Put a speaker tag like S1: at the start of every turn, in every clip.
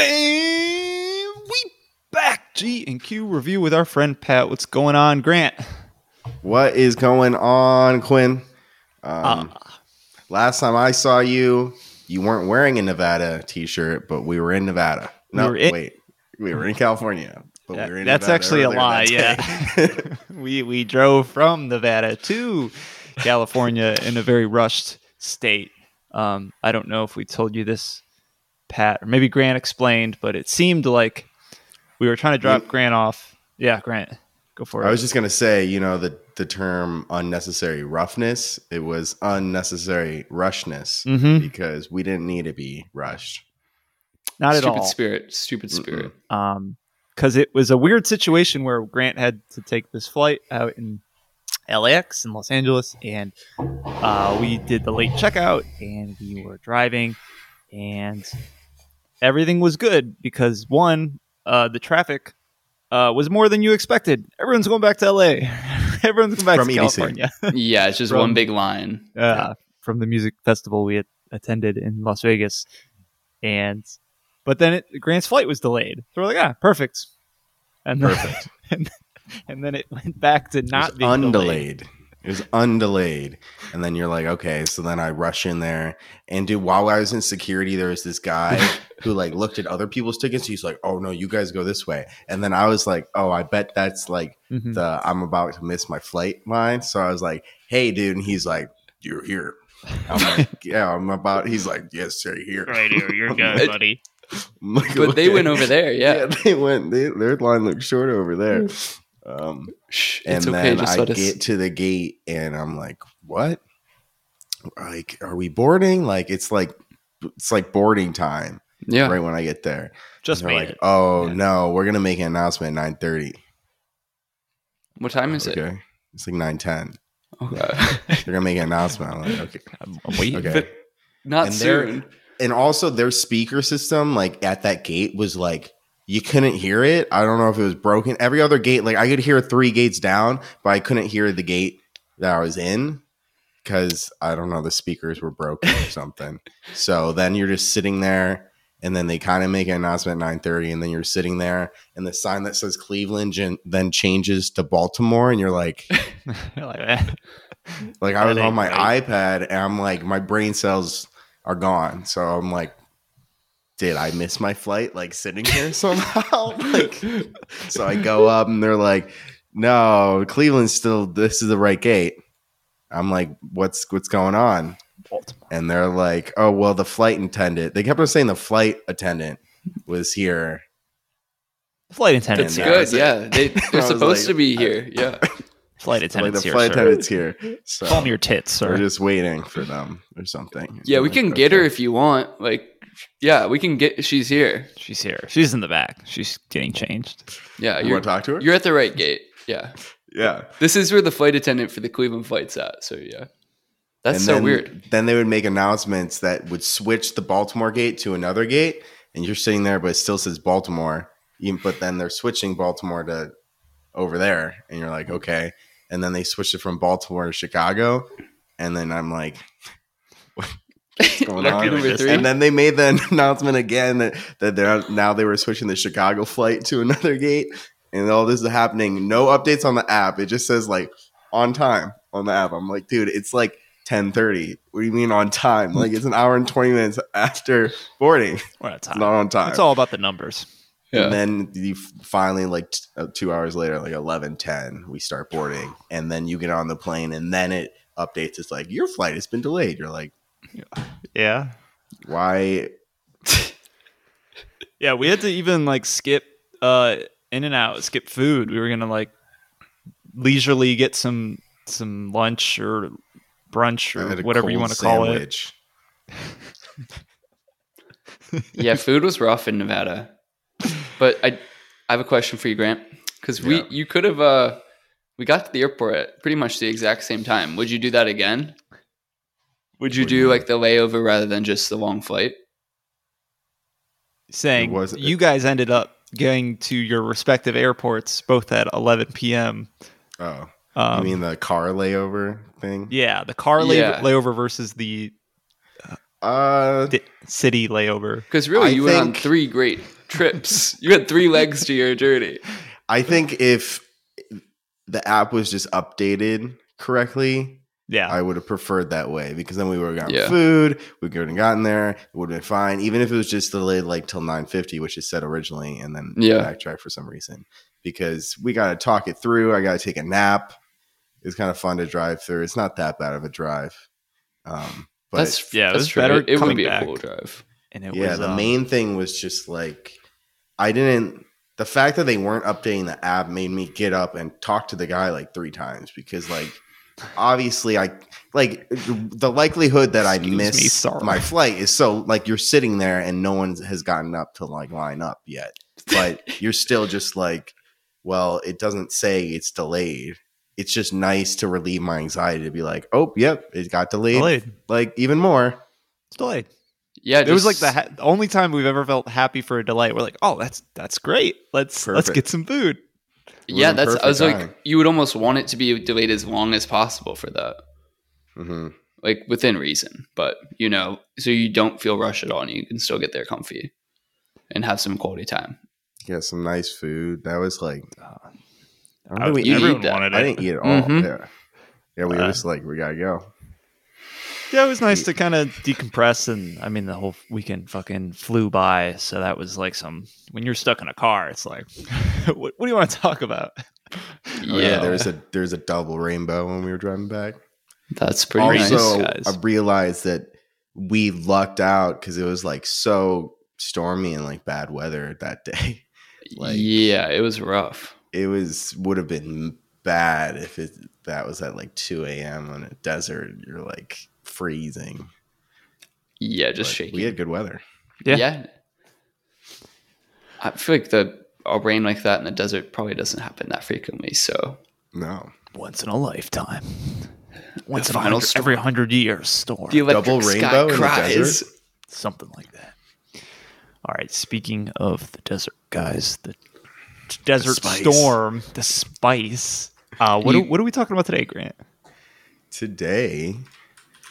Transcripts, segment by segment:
S1: And we back G and Q review with our friend Pat. What's going on, Grant?
S2: What is going on, Quinn? Um, last time I saw you, you weren't wearing a Nevada t-shirt, but we were in Nevada. No,
S1: were in-
S2: wait, we were in California. But
S1: Yeah,
S2: we were in
S1: that's
S2: Nevada
S1: actually a lie. Yeah, we we drove from Nevada to California in a very rushed state. Um, I don't know if we told you this, Pat, or maybe Grant explained, but it seemed like we were trying to drop Grant off. Yeah, Grant, go for it.
S2: I was just gonna say, you know, the the term unnecessary roughness. It was unnecessary rushness
S1: Mhm.
S2: because we didn't need to be rushed.
S1: not at all.
S3: stupid spirit. Stupid spirit.
S1: um because it was a weird situation where Grant had to take this flight out in LAX in Los Angeles, and uh, we did the late checkout, and we were driving, and everything was good because one, uh, the traffic uh, was more than you expected. Everyone's going back to LA. Everyone's going back
S2: From
S1: to
S2: EDC.
S1: California.
S3: yeah, it's just
S1: From-
S3: one big line.
S1: uh, from the music festival we had attended in Las Vegas, and but then it, Grant's flight was delayed. So we're like, ah, perfect, and then,
S2: Perfect.
S1: and, and then it went back to not
S2: was
S1: being delayed.
S2: undelayed. It was undelayed. And then you're like, okay. So then I rush in there. And dude, while I was in security, there was this guy who like looked at other people's tickets. He's like, oh no, you guys go this way. And then I was like, oh, I bet that's like
S1: Mhm.
S2: the I'm about to miss my flight line. So I was like, hey, dude. And he's like, you're here. I'm like, yeah, I'm about. He's like, yes, sir, here.
S1: Right here, you're good, buddy.
S2: Like,
S3: But they
S2: "Okay."
S3: went over there. Yeah.
S2: Yeah, they went. They, their line looked short over there. Um,
S3: Shh,
S2: and
S3: okay.
S2: then I
S3: let us.
S2: get to the gate and I'm like, what? Like, are we boarding? Like, it's like, it's like boarding time
S3: yeah.
S2: right when I get there.
S1: Just
S2: And
S1: made
S2: like,
S1: it.
S2: oh
S3: Yeah.
S2: no, we're gonna make an announcement at nine thirty.
S3: What time is it?
S2: Okay, it's like nine ten.
S3: Okay.
S2: They're gonna make an announcement. I'm like, okay,
S1: I'm, I'm waiting.
S2: okay.
S3: But not
S2: And
S3: soon.
S2: and also their speaker system, like at that gate, was like you couldn't hear it. I don't know if it was broken. Every other gate, like I could hear three gates down, but I couldn't hear the gate that I was in because I don't know the speakers were broken or something. So then you're just sitting there, and then they kind of make an announcement at nine thirty, and then you're sitting there, and the sign that says Cleveland gen- then changes to Baltimore, and you're like,
S1: Like, eh.
S2: like I was on my
S1: right.
S2: iPad, and I'm like, my brain cells are gone. So I'm like, did I miss my flight? Like sitting here somehow? like, so I go up, and they're like, no, Cleveland's still. This is the right gate. I'm like, what's what's going on?
S1: Baltimore.
S2: And they're like, oh well, the flight attendant. They kept on saying the flight attendant was here.
S1: Flight attendant.
S3: That's
S2: yeah, was
S3: good. Yeah. they, they're supposed
S2: like-
S3: to be here. Yeah.
S1: Flight
S2: Like
S1: attendants
S2: the
S1: here.
S2: flight
S1: sir.
S2: attendant's here. So
S1: Call me your tits,
S2: we're just waiting for them or something.
S3: Yeah, we
S2: Like,
S3: can get her if you want. Like, yeah, we can get. She's here.
S1: She's here. She's in the back. She's getting changed.
S3: Yeah,
S2: You want to talk to her?
S3: you're at the right gate. Yeah,
S2: yeah.
S3: this is where the flight attendant for the Cleveland flight's at. So yeah, that's
S2: And
S3: so
S2: then,
S3: weird.
S2: Then they would make announcements that would switch the Baltimore gate to another gate, and you're sitting there, but it still says Baltimore. But then they're switching Baltimore to over there, and you're like, okay. And then they switched it from Baltimore to Chicago, and then I'm like, what's going on? And then they made the announcement again that, that they're now they were switching the Chicago flight to another gate, and all this is happening. No updates on the app. It just says like on time on the app. I'm like, dude, it's like 10:30. What do you mean on time? Like it's an hour and 20 minutes after boarding.
S1: We're out of
S2: It's not on time.
S1: It's all about the numbers.
S3: yeah.
S2: And then you finally, like t- uh, two hours later, like 11:10, we start boarding, and then you get on the plane, and then it updates. It's like your flight has been delayed. You're like,
S1: Yeah.
S2: why?
S1: Yeah, we had to even like skip uh in and out, skip food. We were gonna like leisurely get some some lunch or brunch or whatever you want to call it.
S2: sandwich.
S3: yeah, food was rough in Nevada. But I, I have a question for you, Grant, because we
S2: Yeah.
S3: you could have uh, we got to the airport at pretty much the exact same time. Would you do that again? Would you
S2: What do you
S3: like the layover rather than just the long flight?
S1: Saying
S2: was-
S1: you guys ended up going to your respective airports both at 11 p.m.
S2: Oh,
S1: Um,
S2: you mean the car layover thing?
S1: yeah, the car lay-
S3: Yeah.
S1: layover versus the
S2: Uh,
S1: di- city layover.
S3: Because really,
S2: I
S3: you went on three great trips. you had three legs to your journey.
S2: I think if the app was just updated correctly,
S1: Yeah,
S2: I would have preferred that way because then we would have gotten
S3: Yeah.
S2: food, we could have gotten there, it would have been fine. Even if it was just delayed like till nine fifty, which is said originally, and then
S3: Yeah.
S2: backtrack for some reason. Because we got to talk it through. I got to take a nap. It's kind of fun to drive through. It's not that bad of a drive. Um, but
S3: that's
S1: yeah, it
S3: that's
S1: was
S3: true.
S1: better
S3: It, it would be
S1: back.
S3: a cool drive.
S1: and it
S2: yeah,
S1: was
S2: the
S1: um,
S2: main thing was just like I didn't. The fact that they weren't updating the app made me get up and talk to the guy like three times because, like, obviously, I like the likelihood that I
S1: Excuse me,
S2: miss my flight is so like you're sitting there and no one has gotten up to like line up yet, but you're still just like, well, it doesn't say it's delayed. It's just nice to relieve my anxiety to be like, oh, yep, it got delayed,
S1: delayed.
S2: like even more.
S1: It's delayed.
S3: Yeah,
S1: it was like the, ha- the only time we've ever felt happy for a delay. We're like, oh, that's that's great. Let's let's get some food.
S2: It was
S3: Yeah, that's. I
S2: perfect
S3: was like, you would almost want it to be delayed as long as possible for that,
S2: hmm
S3: like within reason. But you know, so you don't feel rushed at all, and you can still get there comfy and have some quality time.
S2: Get some nice food. That was like I don't
S1: I-
S2: think we
S3: you
S1: everyone wanted it.
S2: I didn't eat it all.
S3: Mhm.
S2: Yeah, yeah. We were
S1: Uh,
S2: just like, we gotta go.
S1: Yeah, it was nice to kind of decompress, and I mean, the whole weekend fucking flew by. So that was like some when you're stuck in a car, it's like, what, what do you want to talk about?
S2: Oh,
S3: yeah,
S2: yeah, there's a there's a double rainbow when we were driving back.
S3: that's pretty
S2: also,
S3: nice.
S1: guys.
S2: I realized that we lucked out because it was like so stormy and like bad weather that day. like-
S3: yeah, it was rough.
S2: It was would have been bad if it that was at like 2 a.m. on a desert. You're like freezing.
S3: Yeah, just
S2: But
S3: shaking.
S2: We had good weather.
S1: Yeah.
S3: yeah. I feel like the a rain like that in the desert probably doesn't happen that frequently. So
S2: No,
S1: Once in a lifetime. Once
S3: The
S1: in a
S3: final
S1: hundred, every hundred years storm.
S3: the electric
S2: Double
S3: sky
S2: rainbow in the
S3: cries.
S2: desert?
S1: something like that. All right. Speaking of the desert, guys, the t- desert
S2: spice.
S1: storm, the spice. Uh, what,
S3: You-
S1: are, what are we talking about today, Grant?
S2: today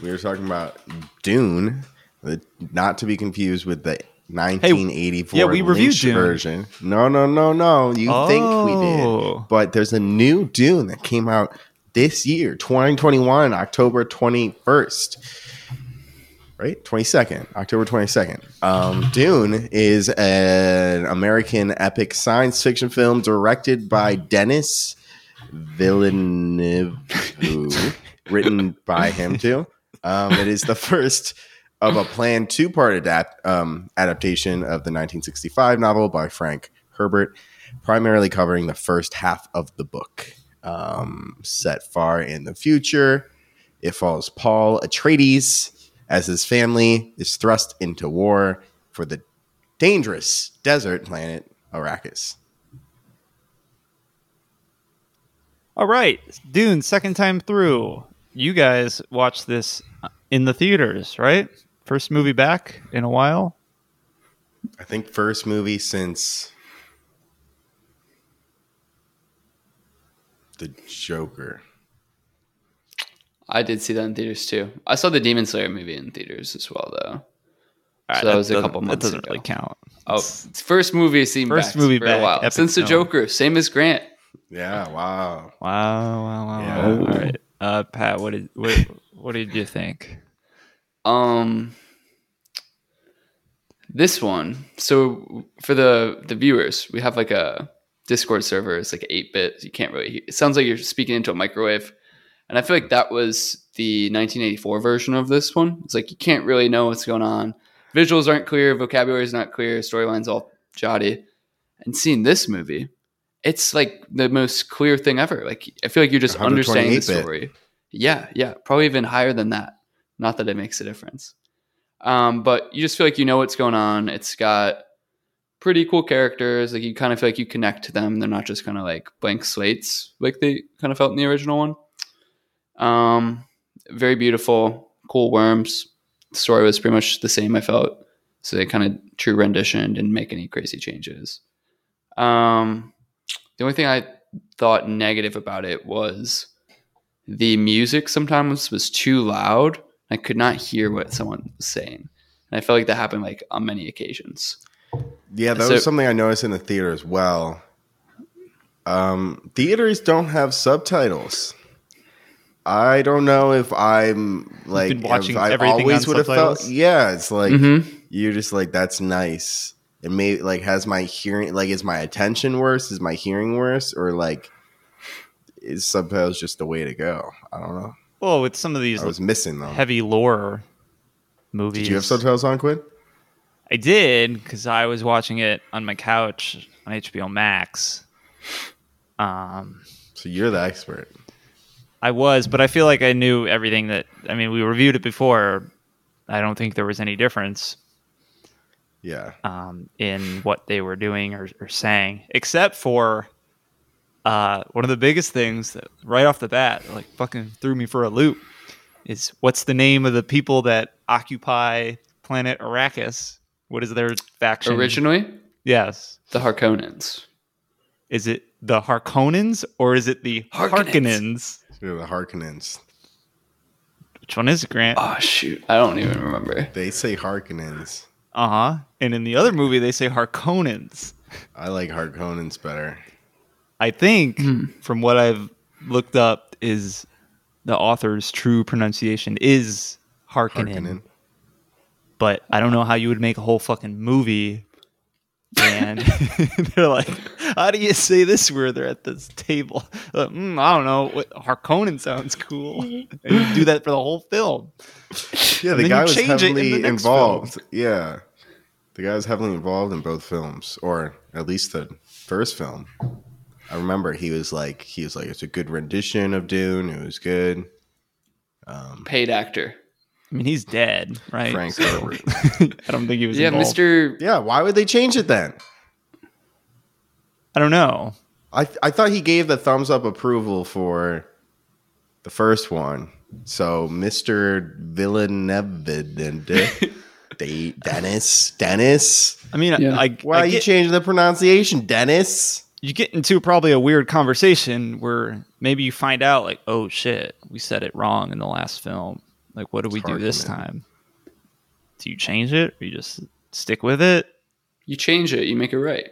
S2: we were talking about Dune, the, not to be confused with the 1984
S1: yeah, we reviewed
S2: Lynch
S1: Dune.
S2: version. No, no, no, no. You think we
S1: Oh.
S2: did, but there's a new Dune that came out this year, 2021, October 21st. Right, 22nd, October 22nd. Um, Dune is an American epic science fiction film directed by Denis Villeneuve, written by him too. Um, it is the first of a planned two-part adapt um, adaptation of the 1965 novel by Frank Herbert, primarily covering the first half of the book. Um, set far in the future, it follows Paul Atreides as his family is thrust into war for the dangerous desert planet Arrakis.
S1: All right, Dune, second time through. You guys watched this in the theaters, right? First movie back in a while.
S2: I think first movie since the Joker.
S3: I did see that in theaters too. I saw the Demon Slayer movie in theaters as well, though.
S1: All
S3: So that was a couple months
S1: That doesn't
S3: ago.
S1: really count.
S3: Oh, it's first movie seen
S1: First
S3: back
S1: movie
S3: for
S1: back,
S3: a while
S1: epic
S3: since the. Joker, same as Grant.
S2: Yeah, wow.
S1: Wow, wow, wow.
S2: Yeah.
S1: wow. All right, uh, Pat, what did what, what did you think?
S3: Um, this one. So for the the viewers, we have like a Discord server. It's like eight bit. You can't really. It sounds like you're speaking into a microwave, and I feel like that was the 1984 version of this one. It's like you can't really know what's going on. Visuals aren't clear. Vocabulary is not clear. Storyline's all jotty. And seeing this movie, it's like the most clear thing ever. Like I feel like you're just understanding the
S2: 128-bit.
S3: story. Yeah, yeah, probably even higher than that. Not that it makes a difference. Um, but you just feel like you know what's going on. It's got pretty cool characters. Like you kind of feel like you connect to them. They're not just kind of like blank slates like they kind of felt in the original one. Um, very beautiful, cool worms. The story was pretty much the same. I felt so they kind of true rendition didn't make any crazy changes. Um, the only thing I thought negative about it was the music sometimes was too loud I could not hear what someone was saying. And I felt like that happened like on many occasions.
S2: Yeah, that
S3: So-
S2: was something I noticed in the theater as well. Um, theaters don't have subtitles. I don't know if I'm like
S1: been watching
S2: if I
S1: everything
S2: always would have felt. Yeah, it's like
S3: Mhm.
S2: you're just like that's nice. It may like has my hearing like is my attention worse? Is my hearing worse? Or like is subtitles just the way to go? I don't know.
S1: Well, with some of these
S2: I was missing them.
S1: heavy lore movies,
S2: Did you have subtitles on, Quinn?
S1: I did because I was watching it on my couch on HBO Max. Um,
S2: So you're the expert.
S1: I was, but I feel like I knew everything that. I mean, we reviewed it before. I don't think there was any difference
S2: Yeah.
S1: um, in what they were doing or, or saying, except for uh, one of the biggest things that right off the bat, like fucking threw me for a loop, is what's the name of the people that occupy planet Arrakis? What is their faction?
S3: Originally,
S1: Yes.
S3: the Harkonnens.
S1: Is it the Harkonnens or is it the
S3: Harkonnens.
S1: Harkonnens?
S2: You're the Harkonnens.
S1: Which one is it, Grant?
S3: Oh shoot, I don't even remember.
S2: They say Harkonnens.
S1: Uh huh. And in the other movie, they say Harkonnens.
S2: I like Harkonnens better.
S1: I think,
S3: Hmm.
S1: from what I've looked up, is the author's true pronunciation is Harkonnen.
S2: Harkonnen.
S1: But I don't know how you would make a whole fucking movie. And they're like, how do you say this where they're at this table? Like, "Mm, I don't know. What Harkonnen sounds cool. And you do that for the whole film.
S2: Yeah, the guy was
S1: change it in the
S2: heavily
S1: next
S2: involved. Yeah. The guy was heavily involved in both films, or at least the first film. I remember he was like he was like it's a good rendition of Dune. It was good. Um,
S3: Paid actor.
S1: I mean, he's dead, right?
S2: Frank
S1: So,
S2: Herbert.
S1: I don't think he was
S3: Yeah,
S1: involved.
S3: Mister.
S2: Yeah, why would they change it then?
S1: I don't know.
S2: I I thought he gave the thumbs up approval for the first one. So Mr. Villeneuve and De- Denis Denis.
S1: I mean,
S3: Yeah.
S1: I,
S2: Why
S1: I
S2: are you
S1: get,
S2: changing the pronunciation, Denis?
S1: you get into probably a weird conversation where maybe you find out like, oh shit, we said it wrong in the last film. Like, what do we do this
S2: for
S1: time? Do you change it or you just stick with it?
S3: You change it, you make it right.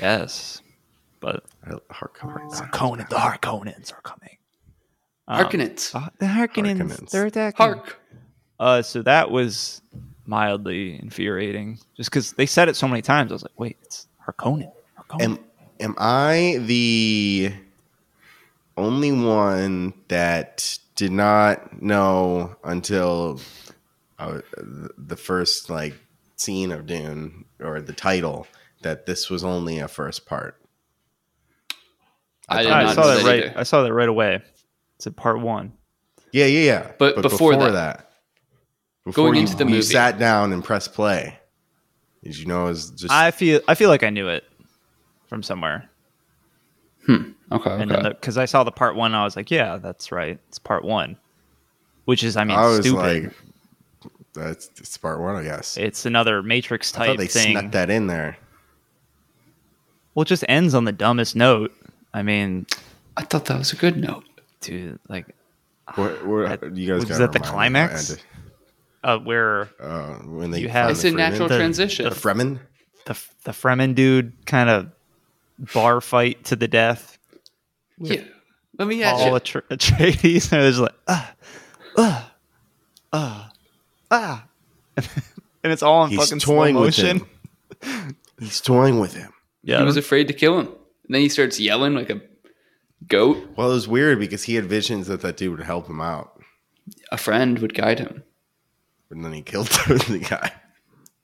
S1: Yes, but
S2: Harkonnens.
S1: Conan, the Harkonnens are coming. Um,
S3: Harkonnens.
S1: uh, the Harkonnens,
S2: Harkonnens.
S1: they're attacking.
S3: Hark.
S1: Uh, so that was mildly infuriating, just because they said it so many times. I was like, wait, it's Harkonnen. Harkonnen.
S2: Am am I the only one that did not know until uh, the first like scene of Dune or the title that this was only a first part?
S3: I did
S1: I saw that
S3: that
S1: right.
S3: either.
S1: I saw that right away. It's in part one.
S2: Yeah, yeah, yeah.
S3: But before that-
S2: before
S3: Going
S2: you,
S3: into the
S2: you
S3: movie.
S2: sat down and pressed play. Did you know it was just
S1: I feel I feel like I knew it from somewhere, hmm,
S3: Okay.
S1: and
S3: Okay.
S1: because I saw the part one, I was like, yeah, that's right, it's part one. Which is, I mean,
S2: I was
S1: stupid.
S2: like, that's it's part one, I guess.
S1: it's another Matrix
S2: I thought
S1: type
S2: they
S1: thing.
S2: snuck that in there.
S1: Well, it just ends on the dumbest note. I mean,
S3: I thought that was a good note.
S1: dude, like
S2: Where, where,
S1: That-
S2: you guys
S1: was
S2: gotta
S1: that the
S2: remind me how it
S1: climax?
S2: ended.
S1: uh, where
S2: Uh, when they
S1: You have-
S3: It's
S2: the
S3: a natural
S1: The-
S3: transition.
S2: The Fremen.
S1: the the Fremen dude kind of bar fight to the death.
S3: yeah. Let me ask
S1: Paul
S3: you.
S1: Atre- Atreides, and it was like ah, ah, ah, ah, and it's all in
S2: He's
S1: fucking slow
S2: toying with
S1: motion.
S2: him. He's toying with him.
S1: Yeah,
S3: He was afraid to kill him. And then he starts yelling like a goat.
S2: Well, it was weird because he had visions that that dude would help him out,
S3: A friend would guide him.
S2: and then he killed the guy.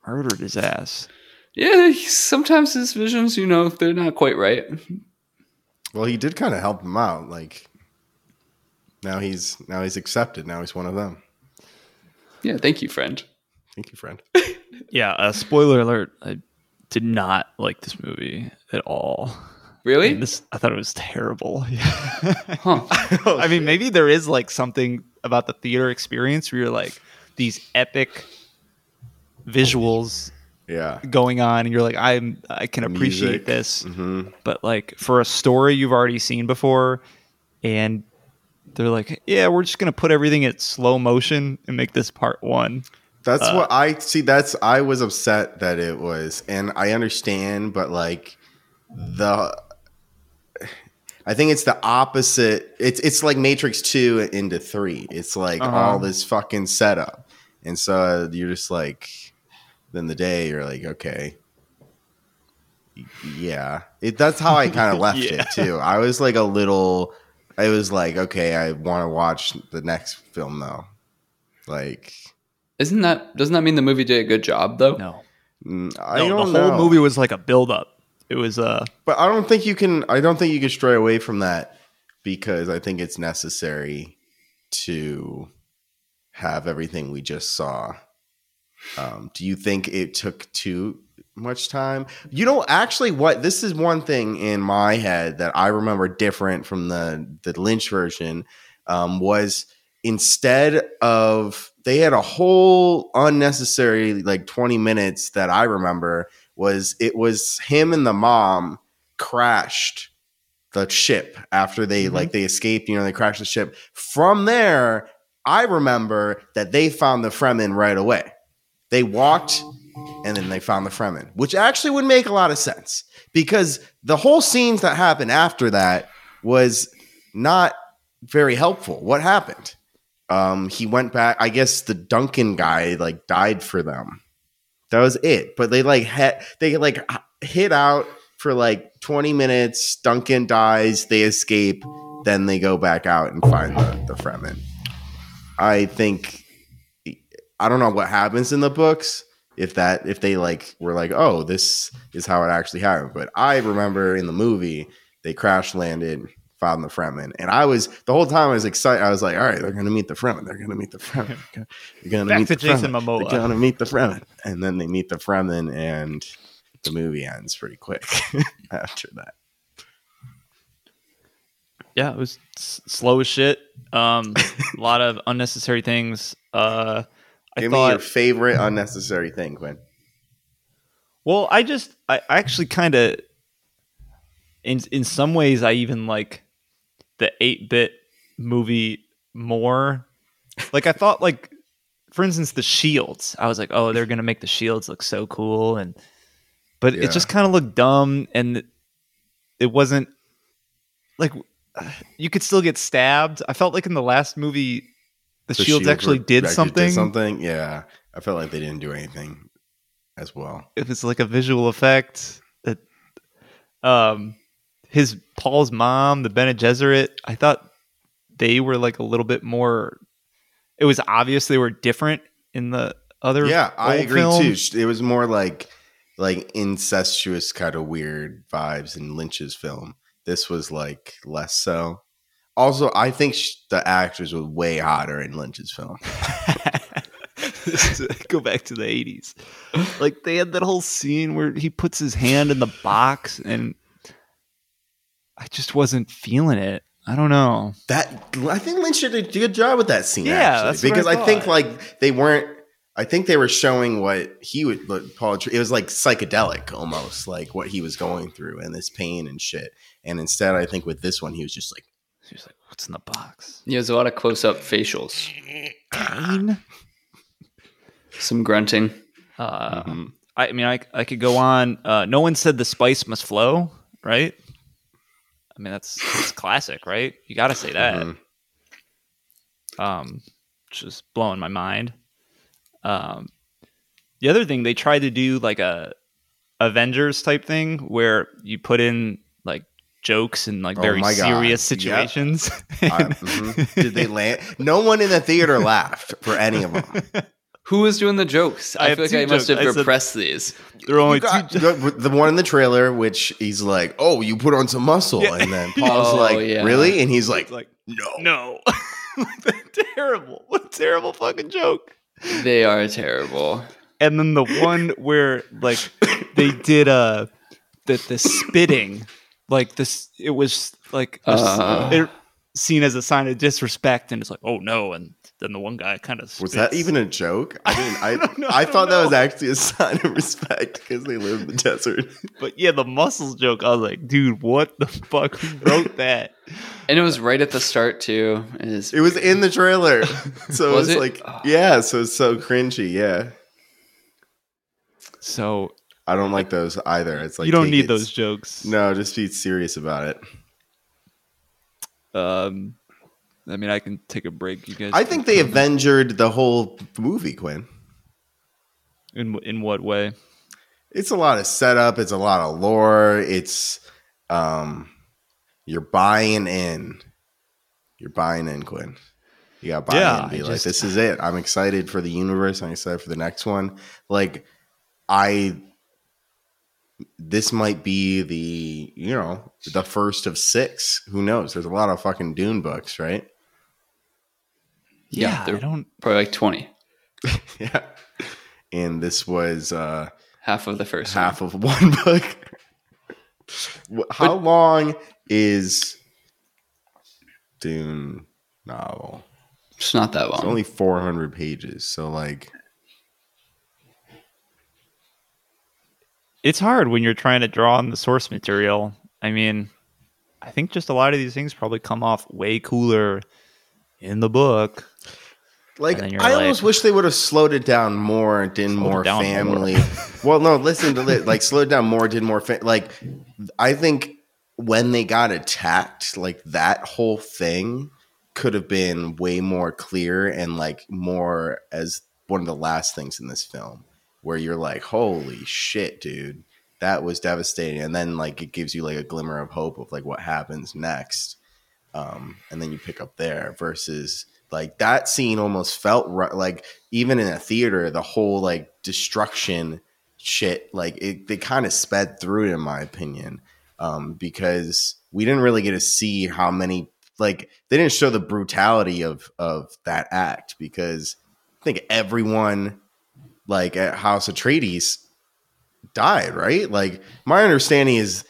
S1: murdered his ass.
S3: Yeah, sometimes his visions, you know, they're not quite right.
S2: Well, he did kind of help him out. Like now he's now he's accepted. Now he's one of them.
S3: Yeah, thank you, friend.
S2: Thank you, friend.
S1: Yeah, uh, spoiler alert. I did not like this movie at all.
S3: Really?
S1: And this, I thought it was terrible.
S3: Huh.
S2: Oh,
S1: I mean, maybe there is like something about the theater experience where you're like these epic visuals
S2: yeah.
S1: going on, and you're like, I'm I can appreciate
S2: Music.
S1: this,
S2: hmm
S1: but like for a story you've already seen before, and they're like, yeah, we're just gonna put everything at slow motion and make this part one.
S2: That's
S1: Uh,
S2: what I see. That's I was upset that it was, and I understand, but like the, I think it's the opposite. It's it's like Matrix Two into three. It's like
S1: Uh-huh.
S2: all this fucking setup, and so you're just like, then the day you're like, okay, yeah. It that's how I kind of left
S1: Yeah.
S2: it too. I was like a little. I was like, okay, I want to watch the next film though, like.
S3: Isn't that doesn't that mean the movie did a good job though?
S1: No,
S2: Mm, I
S1: no
S2: don't
S1: the whole
S2: know.
S1: movie was like a build up. It was uh
S2: But I don't think you can. I don't think you can stray away from that because I think it's necessary to have everything we just saw. Um, do you think it took too much time? You know, actually, what this is one thing in my head that I remember different from the the Lynch version um, was instead of they had a whole unnecessary like 20 minutes that I remember was it was him and the mom crashed the ship after they
S1: Mhm.
S2: like they escaped, you know, they crashed the ship. From there, I remember that they found the Fremen right away. They walked and then they found the Fremen, which actually would make a lot of sense because the whole scenes that happened after that was not very helpful. What happened? Um, he went back. I guess the Duncan guy like died for them. That was it. But they like had they like hit out for like 20 minutes. Duncan dies. They escape. Then they go back out and find the, the Fremen. I think I don't know what happens in the books if that if they like were like oh this is how it actually happened. But I remember in the movie they crash landed. Found the Fremen, and I was the whole time I was excited. I was like, "All right, they're gonna meet the Fremen. They're gonna meet the Fremen. They're gonna
S1: Back
S2: meet
S1: to
S2: the
S1: Jason
S2: Fremen.
S1: Momoa.
S2: They're gonna meet the Fremen, and then they meet the Fremen, and the movie ends pretty quick after that.
S1: yeah, it was s- slow as shit. Um, a lot of unnecessary things. Uh, I
S2: Give me your favorite unnecessary thing, Quinn.
S1: Well, I just, I I actually kind of, in in some ways, I even like the eight bit movie more. Like I thought, like for instance, the shields. I was like, oh, they're gonna make the shields look so cool, and but
S2: Yeah.
S1: it just kind of looked dumb, and it wasn't like you could still get stabbed. I felt like in the last movie, the,
S2: The
S1: shields, actually
S2: were-
S1: did something.
S2: something, yeah. I felt like they didn't do anything as well.
S1: If it's like a visual effect that, um, his Paul's mom, the Bene Gesserit. I thought they were like a little bit more. It was obvious they were different in the other.
S2: Yeah, I agree
S1: films.
S2: too. It was more like like incestuous kind of weird vibes in Lynch's film. This was like less so. Also, I think sh- the actors were way hotter in Lynch's film.
S1: Go back to the eighties. Like they had that whole scene where he puts his hand in the box, and I just wasn't feeling it. I don't know.
S2: That I think Lynch did a good job with that scene.
S1: Yeah,
S2: actually,
S1: that's what I
S2: because I, think like they weren't. I think they were showing what he would. What Paul. It was like psychedelic almost, like what he was going through and this pain and shit. And instead, I think with this one, he was just like,
S1: She was like, "What's in the box?"
S3: Yeah, there's a lot of close up facials,
S1: Pain.
S3: some grunting.
S1: Uh,
S2: mhm.
S1: I mean, I, I could go on. Uh, no one said the spice must flow, right? I mean, that's, that's classic, right? You got to say that.
S2: Mhm.
S1: Um, just blowing my mind. Um, the other thing they tried to do like a Avengers type thing where you put in like jokes and like
S2: Oh
S1: very serious
S2: Yep.
S1: situations.
S2: I- mhm. Did they land? No one in the theater laughed for any of them.
S3: Who was doing the jokes?
S1: I
S3: I, feel like
S1: two
S3: I must
S1: jokes.
S3: have
S1: I said-
S3: repressed these.
S1: there are only
S2: got-
S1: two.
S2: the, the one in the trailer, which he's like, "Oh, you put on some muscle,"
S1: Yeah.
S2: and then Paul's
S3: Oh,
S2: like,
S3: yeah.
S2: "Really?" And he's like,
S1: It's like
S2: "No."
S1: no, terrible. What a terrible fucking joke.
S3: They are terrible.
S1: and then the one where like they did uh the the spitting like this it was like this-
S3: Uh.
S1: it, seen as a sign of disrespect, and it's like, oh no, and then the one guy kind of
S2: Was that even a joke? I didn't. I
S1: know,
S2: I,
S1: I
S2: thought
S1: don't
S2: that was actually a sign of respect because they live in the desert.
S1: But yeah, the muscles joke. I was like, dude, what the fuck? Who wrote that?
S3: And it was right at the start too. It is
S2: It was in the trailer, so
S3: Was
S2: it was
S3: it?
S2: like,
S3: Oh.
S2: yeah, so it's so cringy. Yeah,
S1: So
S2: I don't like those either. It's like
S1: you don't need those jokes.
S2: No, just be serious about it.
S1: Um, I mean, I can take a break. You guys.
S2: I think they avengered the whole movie, Quinn.
S1: In in what way?
S2: It's a lot of setup. It's a lot of lore. It's um, you're buying in. You're buying in, Quinn. You got to buy
S1: Yeah,
S2: in. Be
S1: I
S2: like,
S1: just-
S2: this is it. I'm excited for the universe. I'm excited for the next one. Like, I. This might be the you know the first of six. Who knows? There's a lot of fucking Dune books, right?
S3: Yeah,
S1: Yeah,
S3: they're-
S1: I don't.
S3: probably like twenty,
S2: yeah. And this was uh
S3: half of the first. one.
S2: half of one book. Wh- How long is Dune novel?
S3: It's not that long.
S2: It's
S3: long.
S2: only 400 pages. So, like,
S1: It's hard when you're trying to draw on the source material. I mean, I think just a lot of these things probably come off way cooler in the book.
S2: like
S1: And then you're
S2: I
S1: like-
S2: almost wish they would have slowed it down more, did
S1: Slowed it
S2: more family. well, no, listen to it. Like, slowed down more, did more. Fa- like, I think when they got attacked, like, that whole thing could have been way more clear and, like, more as one of the last things in this film where you're like, holy shit, dude. That was devastating. And then, like, it gives you, like, a glimmer of hope of, like, what happens next. Um, and then you pick up there versus like that scene almost felt like even in a theater the whole like destruction shit like it they kind of sped through in my opinion um because we didn't really get to see how many like they didn't show the brutality of of that act because i think everyone like at house atreides died right? Like my understanding is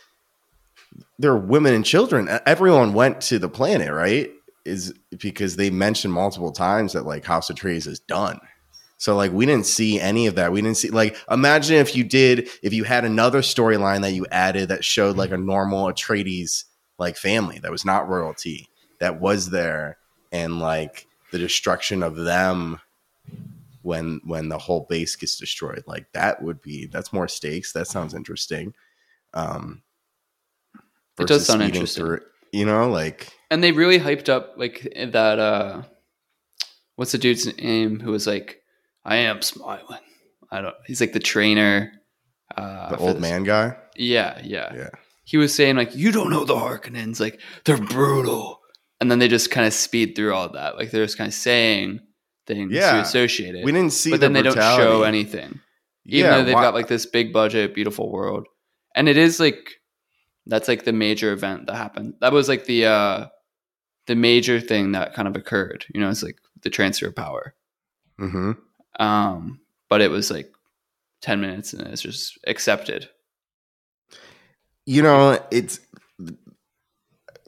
S2: there are women and children. Everyone went to the planet, right? Is because they mentioned multiple times that like House of Atreides is done. So like we didn't see any of that. We didn't see like imagine if you did if you had another storyline that you added that showed like a normal Atreides like family that was not royalty that was there and like the destruction of them when when the whole base gets destroyed. Like that would be that's more stakes. That sounds interesting. Um
S3: It does sound interesting.
S2: it, you know, like
S3: and they really hyped up like that. uh What's the dude's name who was like, "I am smiling." I don't. He's like the trainer. Uh,
S2: the old man guy.
S3: Yeah, yeah,
S2: Yeah.
S3: He was saying like, "You don't know the Harkonnens. Like they're brutal." And then they just kind of speed through all that. Like they're just kind of saying things
S2: Yeah.
S3: to associate it.
S2: We didn't see
S3: but
S2: the
S3: then they don't show anything. even though they've
S2: why-
S3: got like this big budget, beautiful world, and it is like that's like the major event that happened. That was like the uh the major thing that kind of occurred. You know, it's like the transfer of power.
S2: Mhm.
S3: Um, but it was like ten minutes, and it's just accepted.
S2: you know, it's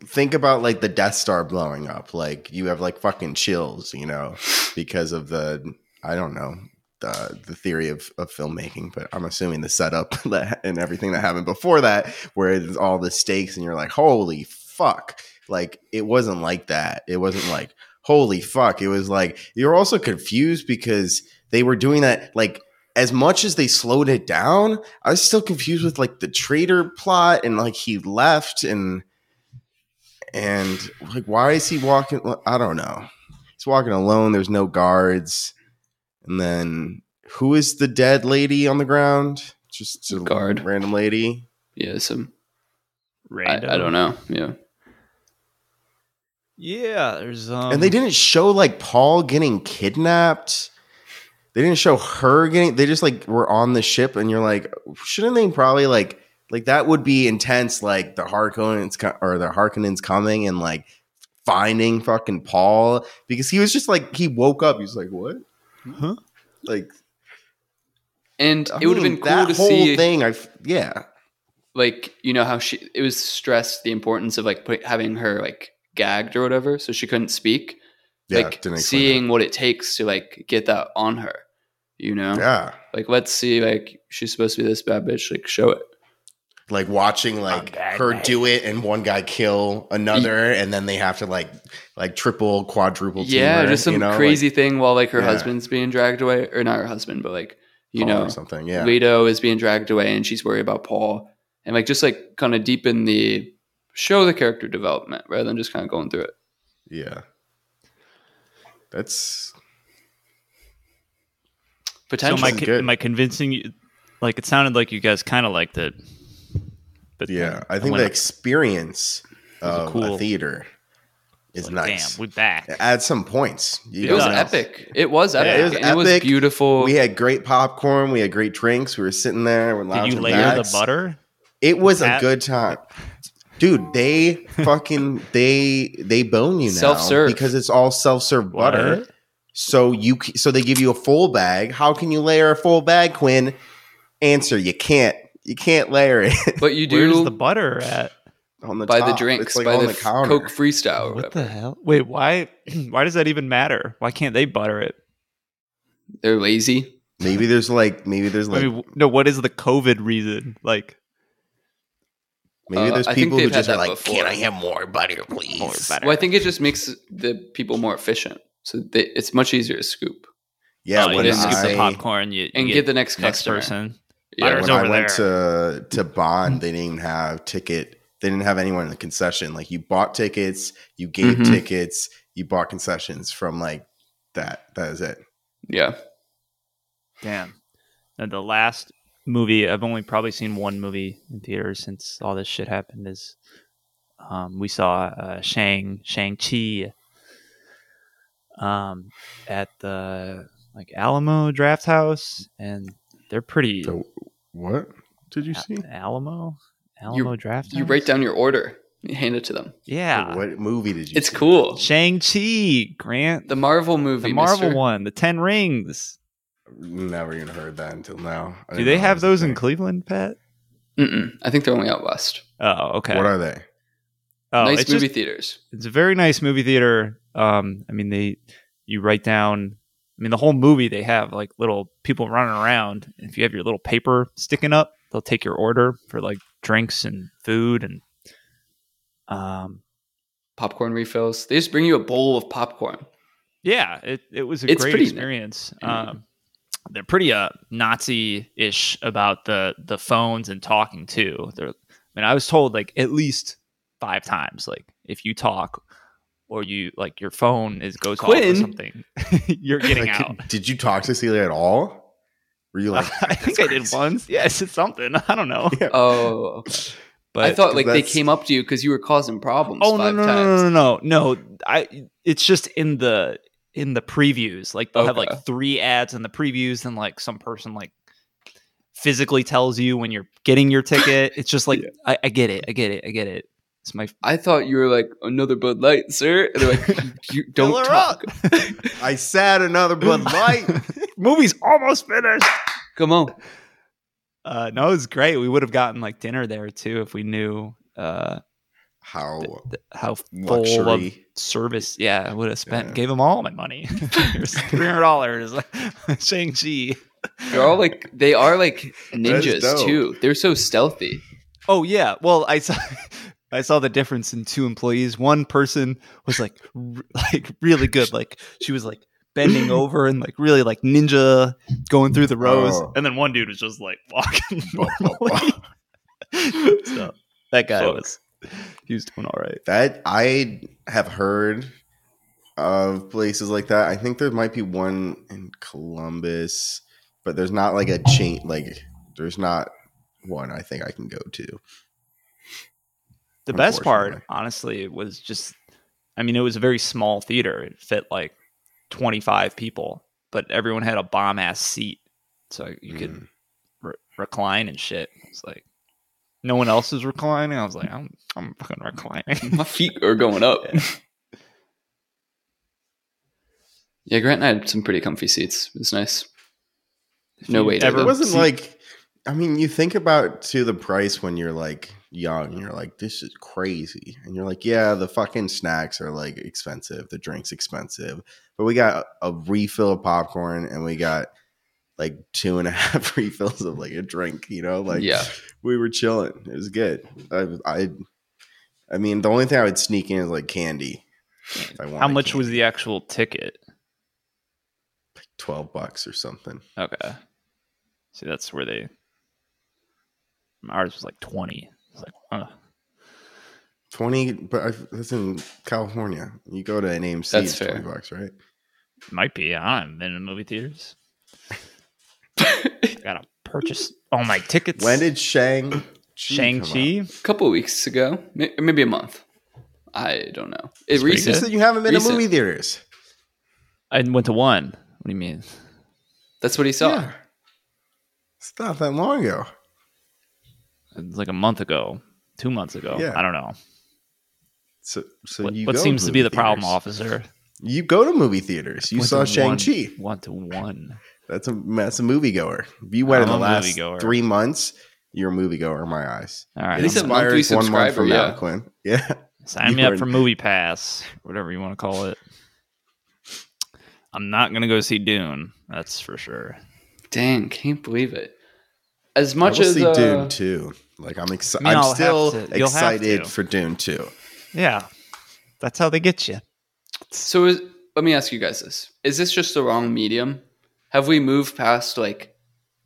S2: think about like the Death Star blowing up. Like you have like fucking chills, you know, because of the I don't know the the theory of of filmmaking, but I'm assuming the setup and everything that happened before that, where it's all the stakes, and you're like, holy fuck! Like it wasn't like that. It wasn't like holy fuck. It was like you're also confused because they were doing that like as much as they slowed it down, I was still confused with like the traitor plot and like he left and and like why is he walking? I don't know. He's walking alone. There's no guards, and then who is the dead lady on the ground? Just a
S3: Guard.
S2: random lady.
S3: Yeah, some I,
S1: Random.
S3: I don't know. Yeah,
S1: Yeah, there's um,
S2: and they didn't show like Paul getting kidnapped. They didn't show her getting. They just like were on the ship, and you're like, shouldn't they probably like like that would be intense? Like the Harkonnens co- or the Harkonnens coming and like finding fucking Paul because he was just like he woke up. he's like, what?
S1: Huh?
S2: Like
S3: and
S2: I
S3: it would have been cool
S2: that
S3: to
S2: whole
S3: see.
S2: thing. I yeah.
S3: like you know how she it was stressed the importance of like put, having her like gagged or whatever, so she couldn't speak.
S2: Yeah,
S3: like seeing what it takes to like get that on her. You know.
S2: Yeah.
S3: like let's see, like she's supposed to be this bad bitch, like show it.
S2: Like watching like her
S1: man.
S2: do it and one guy kill another and then they have to like like triple, quadruple team
S3: Yeah,
S2: her,
S3: just some
S2: you know,
S3: crazy thing while like her
S2: Yeah.
S3: husband's being dragged away, or not her husband, but like you
S2: Paul
S3: know,
S2: or something. Yeah.
S3: Leto is being dragged away, and she's worried about Paul, and like just like kind of deepen the show the character development rather than just kind of going through it.
S2: Yeah. That's
S1: So
S3: Potential.
S1: am I, con-
S2: good.
S1: am I convincing you? Like it sounded like you guys kind of liked it. But
S2: yeah. I think
S1: when-
S2: the experience of a
S1: cool-
S2: theater is
S1: like,
S2: nice.
S1: Damn, we back.
S2: Add some points. You
S3: it was
S2: don't
S3: epic. It was
S1: Yeah,
S3: epic.
S2: it was
S3: and It was beautiful.
S2: We had great popcorn. We had great drinks. We were sitting there. We're
S1: Did you layer
S2: backs.
S1: the butter?
S2: It was a good time, dude. They fucking they they bone you now
S3: Self-serve.
S2: because it's all self serve butter. So you so they give you a full bag. How can you layer a full bag, Quinn? Answer: You can't. You can't layer it
S3: but you do.
S1: Where's
S3: do
S1: the butter at?
S2: on the
S3: by the
S2: top.
S3: drinks,
S2: It's like
S3: by
S2: on
S3: the,
S2: the counter.
S3: Coke Freestyle.
S1: What the hell? Wait, why? Why does that even matter? Why can't they butter it?
S3: They're lazy.
S2: Maybe there's like maybe there's like
S1: mean, no. What is the COVID reason? Like
S2: maybe
S3: uh,
S2: there's
S3: I
S2: people who just are like,
S3: before.
S2: can I have more butter, please?
S1: more butter.
S3: Well, I think it just makes the people more efficient. So they, it's much easier to scoop
S2: Yeah,
S1: oh,
S2: when
S1: you
S3: didn't
S1: scoop the popcorn, you, you
S3: and get, the next
S1: next
S3: customer.
S1: person.
S3: Yeah.
S2: When I
S1: over
S2: went to to Bond, they didn't even have ticket. They didn't have anyone in the concession. Like you bought tickets, you gave
S3: Mhm.
S2: tickets, you bought concessions from like that. That is it.
S3: yeah.
S1: Damn. And the last movie I've only probably seen one movie in theaters since all this shit happened is um, we saw uh, Shang Shang Chi um, at the like Alamo Drafthouse, and they're pretty
S2: So what did you
S1: A-
S2: see?
S1: Alamo Alamo Draft.
S3: You write down your order. You hand it to them.
S1: yeah.
S2: What movie did you?
S3: It's
S2: see?
S3: cool.
S1: Shang Chi Grant
S3: The Marvel movie.
S1: the Marvel
S3: mister.
S1: one, the Ten Rings.
S2: Never even heard that until now. I
S1: Do they have
S2: that was a
S1: those in. Cleveland, Pat?
S3: Mm-mm. I think they're only out west.
S1: Oh, okay.
S2: What are they?
S1: oh,
S3: nice movie
S1: just-
S3: theaters.
S1: it's a very nice movie theater. Um, I mean, they you write down. I mean, the whole movie they have like little people running around. If you have your little paper sticking up, they'll take your order for like drinks and food and um,
S3: Popcorn refills. They just bring you a bowl of popcorn.
S1: yeah, it it was a
S3: It's
S1: great experience.
S3: Mhm.
S1: Um, they're pretty uh Nazi ish about the the phones and talking too. They're, I mean, I was told like at least five times, like if you talk or you like your phone is goes off or something, you're getting
S2: Like,
S1: out.
S2: Did you talk to Celia at all? Were you like?
S1: I think I did
S2: "That's crazy."
S1: once. Yes, it's something. I don't know.
S2: Yeah.
S3: Oh.
S1: But
S3: I thought like they came up to you because you were causing problems.
S1: oh no no, no
S3: times.
S1: no no no no I it's just in the in the previews. Like they'll have like three ads in the previews, and like some person like physically tells you when you're getting your ticket. It's just like
S3: Yeah.
S1: I, I get it, I get it, I get it. It's my
S3: I thought you were like another Bud Light, sir. And they're like, you don't talk.
S2: I said another Bud Light.
S1: movie's almost finished.
S3: Come on.
S1: Uh, no, it was great. We would have gotten like dinner there too if we knew uh,
S2: How
S1: th- how full of service. Yeah, I would have spent.
S2: Yeah.
S1: Gave them all my money. Here's three hundred dollars. Shang Chi.
S3: They're all like they are like ninjas too. They're so stealthy.
S1: Oh yeah. Well, I saw I saw the difference in two employees. One person was like r- like really good. Like she was like bending over and like really like ninja going through the rows.
S2: Oh.
S1: And then one dude was just like walking normally. so that guy
S3: Fuck.
S1: was he was doing all right.
S2: That I have heard of places like that. I think there might be one in Columbus, but there's not like a chain. Like there's not one I think I can go to.
S1: The best part,
S2: Unfortunately.
S1: honestly, was just I mean, it was a very small theater. It fit like 25 people, but everyone had a bomb ass seat. So you could
S2: Mm.
S1: re- recline and shit. It's like no one else is reclining. I was like, I'm I'm fucking reclining.
S3: My feet are going up. Yeah, Grant and I had some pretty comfy seats. It was nice. No
S1: you
S3: wait.
S1: ever-
S2: It wasn't
S1: see-
S2: like. I mean, you think about to the price when you're like young you're like this is crazy. And you're like yeah the fucking snacks are like expensive. The drinks expensive. But we got a refill of popcorn and we got like two and a half refills of like a drink you know? Like
S3: yeah.
S2: we were chilling. It was good. I i, I mean the only thing i would sneak in is like candy
S1: how much
S2: candy.
S1: was the actual ticket?
S2: Like 12 bucks or something.
S1: Okay. See that's where they ours was like 20 like, huh.
S2: Twenty, but I, that's in California. You go to an AMC,
S3: That's
S2: it's
S3: fair.
S2: twenty bucks, right?
S1: might be. I haven't been in movie theaters. Gotta purchase all my tickets.
S2: When did Shang
S1: Shang Chi?
S3: a couple weeks ago, maybe a month. I don't know. It
S1: It's pretty
S3: recent.
S2: So you haven't been
S3: Recent.
S2: to movie theaters?
S1: I went to one. What do you mean?
S3: That's what he saw.
S2: Yeah. It's not that long ago.
S1: It was like a month ago, two months ago.
S2: Yeah.
S1: I don't know.
S2: So, so
S1: What,
S2: you
S1: what
S2: go
S1: seems to be
S2: movie
S1: the problem, officer?
S2: You go to movie theaters. You saw
S1: to
S2: Shang Chi.
S1: One to one.
S2: That's a that's a moviegoer. If you went in
S1: I'm
S2: the last
S1: moviegoer.
S2: three months, you're a moviegoer in my eyes.
S1: All right.
S3: At least
S1: I'm-
S3: a monthly
S2: Expires one month
S3: subscriber,
S2: from
S3: yeah.
S2: now, Quinn. Yeah.
S1: Sign
S2: You
S1: me up for Movie Pass, whatever you want to call it. I'm not gonna go see Dune. That's for sure.
S3: Dang, can't believe it. As much
S2: I will
S3: as
S2: see
S3: uh,
S2: Dune two. Like I'm excited.
S1: I mean, I'll
S2: I'm still
S1: to- you'll have
S2: excited for Dune two.
S1: Yeah, that's how they get you.
S3: So is, let me ask you guys this: Is this just the wrong medium? Have we moved past like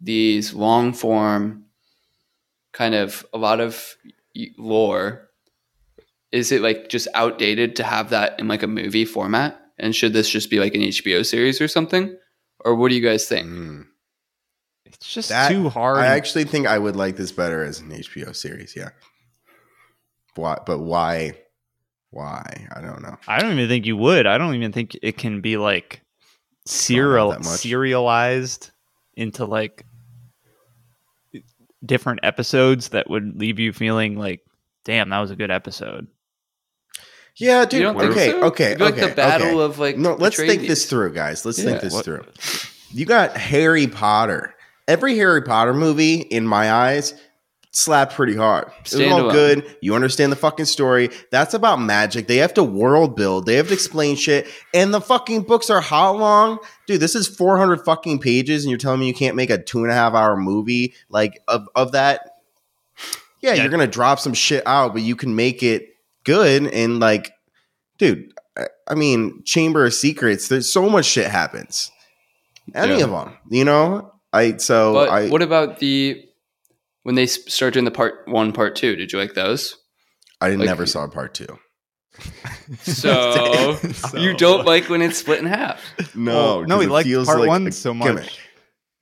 S3: these long form, kind of a lot of lore? Is it like just outdated to have that in like a movie format? And should this just be like an HBO series or something? Or what do you guys think?
S2: Mm.
S1: It's just
S2: That-
S1: too hard.
S2: I actually think I would like this better as an HBO series. Yeah. Why? But why? Why? I don't know.
S1: I don't even think you would. I don't even think it can be like serial serialized into like different episodes that would leave you feeling like, damn, that was a good episode.
S2: Yeah, dude.
S3: you don't think
S2: okay,
S3: so?
S2: okay,
S3: It'd like
S2: okay,
S3: the battle
S2: okay.
S3: of like
S2: No, let's think
S3: Atreides.
S2: this through, guys. Let's
S3: Yeah,
S2: think this
S1: what-
S2: through. You got Harry Potter. Every Harry Potter movie, in my eyes, slapped pretty hard. It was all good. You understand the fucking story. That's about magic. They have to world build. They have to explain shit. And the fucking books are how long? Dude, this is 400 fucking pages, and you're telling me you can't make a two and a half hour movie like of, of that? Yeah,
S1: Yeah.
S2: you're gonna drop some shit out, but you can make it good and like, dude. I- I mean, Chamber of Secrets. There's so much shit happens. Any
S3: Yeah.
S2: of them, you know. I so
S3: But
S2: I
S3: what about the when they s- start doing the part one, part two? Did you like those?
S2: I
S3: like-
S2: never saw part two.
S3: So, you don't like when it's split in half.
S2: No,
S1: Well, no,
S2: 'cause
S1: he liked
S2: feels
S1: part
S2: like
S1: one so much.
S2: gimmick.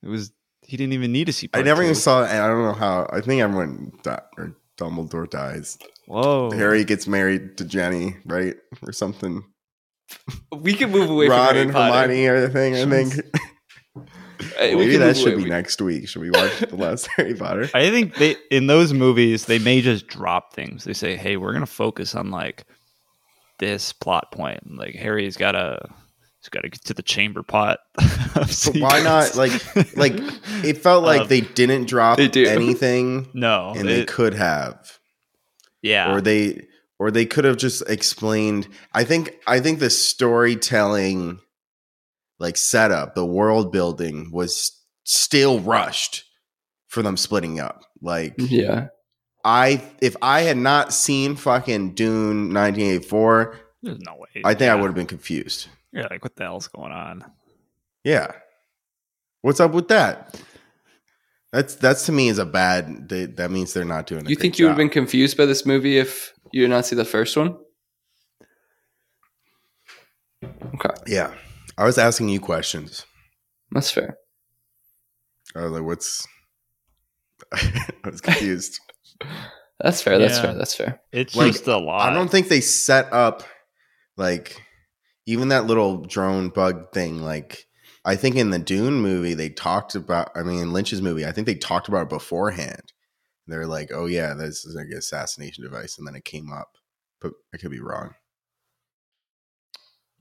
S1: It was he didn't even need to see.
S2: I never
S1: two.
S2: even saw it, and I don't know how. I think everyone died, or Dumbledore dies.
S1: Whoa,
S2: Harry gets married to Ginny, right, or something.
S3: We can move away
S2: Ron
S3: from Harry
S2: and
S3: Potter.
S2: Hermione are the thing. I think
S3: We
S2: maybe
S3: can
S2: that should
S3: away.
S2: be next week. Should we watch the last Harry Potter?
S1: I think they in those movies they may just drop things. They say, "Hey, we're gonna focus on like this plot point. Like Harry's gotta he's gotta get to the chamber pot."
S2: But why not? Like, like it felt like
S1: Um,
S2: they didn't drop
S3: They
S2: anything,
S1: no,
S2: and they
S1: it-
S2: could have.
S1: yeah,
S2: or they or they could have just explained i think i think the storytelling like setup the world building was still rushed for them splitting up. Like
S3: Yeah,
S2: i if i had not seen fucking dune 1984
S1: there's no way.
S2: i think i would have been confused.
S1: You're like, what the hell's going on?
S2: yeah. What's up with that? That's that's to me is a bad they, that means they're not doing a
S3: you
S2: great
S3: think you would have been confused by this movie if you did not see the first one? Okay,
S2: yeah i was asking you questions
S3: that's fair.
S2: I was like, what's. I was confused.
S3: That's fair. That's
S1: Yeah.
S3: fair. That's fair.
S1: It's
S2: Like,
S1: just a lot.
S2: I don't think they set up, like, even that little drone bug thing. Like, I think in the Dune movie, they talked about, I mean, in Lynch's movie, I think they talked about it beforehand. They're like, oh, yeah, this is like an assassination device. And then it came up. But I could be wrong.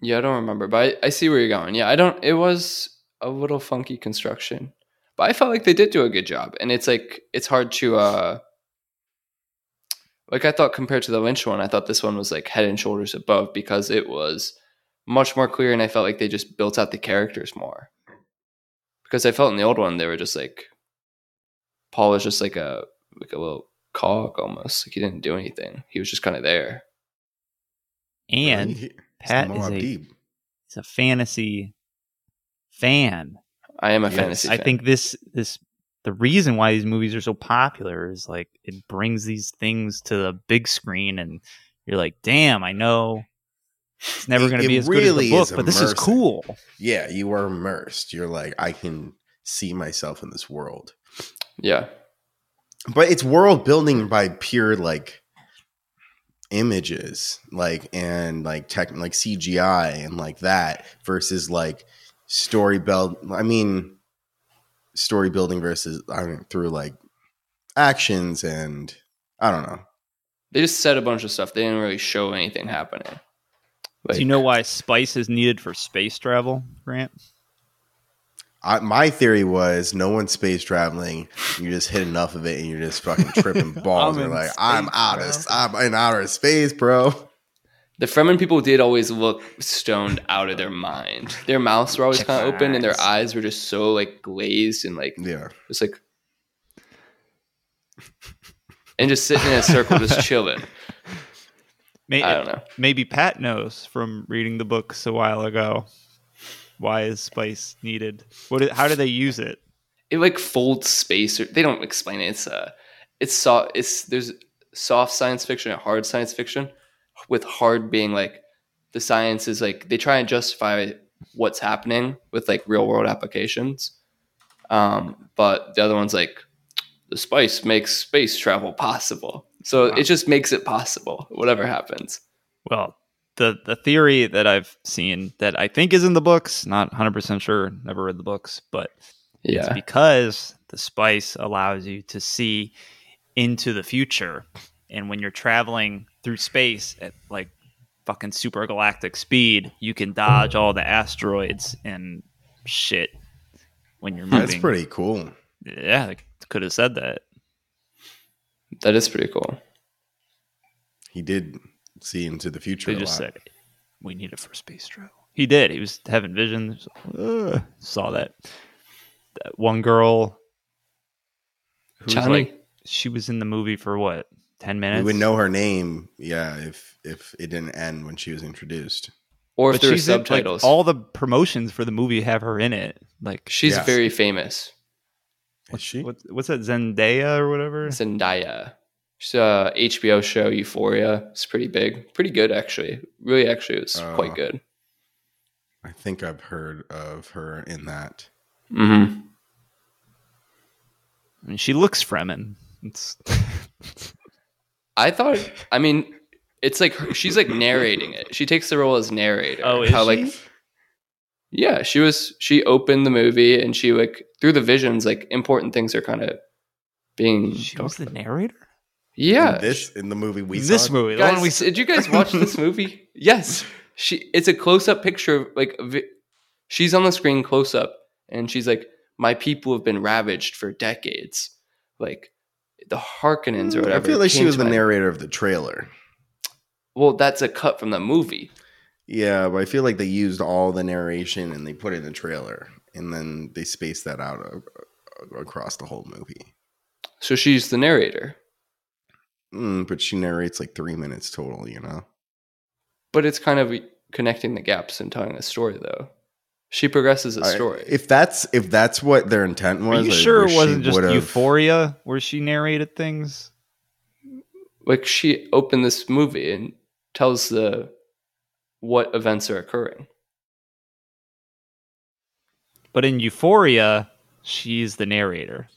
S3: Yeah, I don't remember, but I, I see where you're going. Yeah, I don't. It was a little funky construction, but I felt like they did do a good job. And it's like it's hard to uh like I thought compared to the Lynch one, I thought this one was like head and shoulders above because it was much more clear, and I felt like they just built out the characters more. Because I felt in the old one they were just like Paul was just like a like a little cog almost, like he didn't do anything. He was just kind of there.
S1: And
S2: He- he's
S1: Pat is a,
S2: Deep.
S1: is a fantasy fan.
S3: I am a
S2: Yes.
S3: fantasy.
S1: I
S3: fan.
S1: think this this the reason why these movies are so popular is like it brings these things to the big screen and you're like, damn, I know it's never
S2: It-
S1: going to be as good
S2: really
S1: as the book,
S2: is
S1: but this is cool.
S2: Yeah, you are immersed. You're like, I can see myself in this world.
S3: yeah,
S2: But it's world building by pure like images, like and like tech like CGI and like that versus like story build I mean story building versus I mean through like actions and I don't know.
S3: they just said a bunch of stuff. They didn't really show anything happening.
S1: Do you know why spice is needed for space travel, Grant?
S2: I, my theory was no one's space traveling. You just hit enough of it, and you're just fucking tripping balls.
S1: I'm
S2: You're like,
S1: space,
S2: I'm out of. I'm in outer space, bro.
S3: The Fremen people did always look stoned out of their mind. Their mouths were always kind of open, and their
S1: eyes.
S3: eyes were just so like glazed and like
S2: Yeah,
S3: just like, and just sitting in a circle, just chilling.
S1: May-
S3: I don't know.
S1: Maybe Pat knows from reading the books a while ago. Why is spice needed? What? How do they use it?
S3: It like folds space, or they don't explain it. It's uh, it's soft. It's there's soft science fiction and hard science fiction, with hard being like the science is like they try and justify what's happening with like real world applications. Um, but the other one's like the spice makes space travel possible. So
S1: Wow.
S3: it just makes it possible, whatever happens.
S1: Well, the the theory that I've seen that I think is in the books, not 100% sure, never read the books, but it's
S3: Yeah.
S1: because the spice allows you to see into the future. And when you're traveling through space at like fucking super galactic speed, you can dodge all the asteroids and shit when you're moving.
S2: that's pretty cool.
S1: Yeah, I could have said that.
S3: That is pretty cool.
S2: He did see into the future.
S1: They
S2: a
S1: just
S2: lot.
S1: said we need it for space travel. He did. He was having visions. Uh, saw that. That one girl. who was
S3: Chani?
S1: like she was in the movie for what ten minutes.
S2: we would know her name. Yeah, if if it didn't end when she was introduced.
S3: Or if
S1: But
S3: there were
S1: she's in, like,
S3: subtitles.
S1: all the promotions for the movie have her in it. Like
S3: She's
S2: Yes.
S3: very famous.
S2: Is she?
S1: what, what's that Zendaya or whatever?
S3: Zendaya. She's a HBO show Euphoria. It's pretty big, pretty good actually. Really, actually, it was
S2: Uh,
S3: quite good.
S2: I think I've heard of her in that.
S3: Mm-hmm.
S1: I mean, she looks Fremen. It's
S3: I thought. I mean, it's like her- she's like narrating it. She takes the role as narrator.
S1: oh, is
S3: How,
S1: she?
S3: like yeah, she was. She opened the movie and she like through the visions, like important things are kind of being.
S1: she
S3: talked
S1: was the narrator.
S3: Yeah,
S2: in this in the movie we
S1: this
S2: saw.
S1: movie, the
S3: guys,
S1: one we
S3: did you guys watch this movie? Yes, she. It's a close up picture. of, Like vi- she's on the screen close up, and she's like, "My people have been ravaged for decades." Like the Harkonnens or whatever.
S2: I feel like she was the narrator of the trailer.
S3: Well, that's a cut from the movie.
S2: Yeah, but I feel like they used all the narration and they put it in the trailer, and then they spaced that out across the whole movie.
S3: So she's the narrator,
S2: Mm, but she narrates like three minutes total. You know.
S3: but it's kind of connecting the gaps and telling a story, though. She progresses a
S2: I-
S3: story.
S2: if that's if that's what their intent
S1: Are
S2: was,
S1: you
S2: I
S1: sure it wasn't just
S2: would've-
S1: Euphoria where she narrated things?
S3: like she opened this movie and tells the what events are occurring.
S1: But in Euphoria, she's the narrator.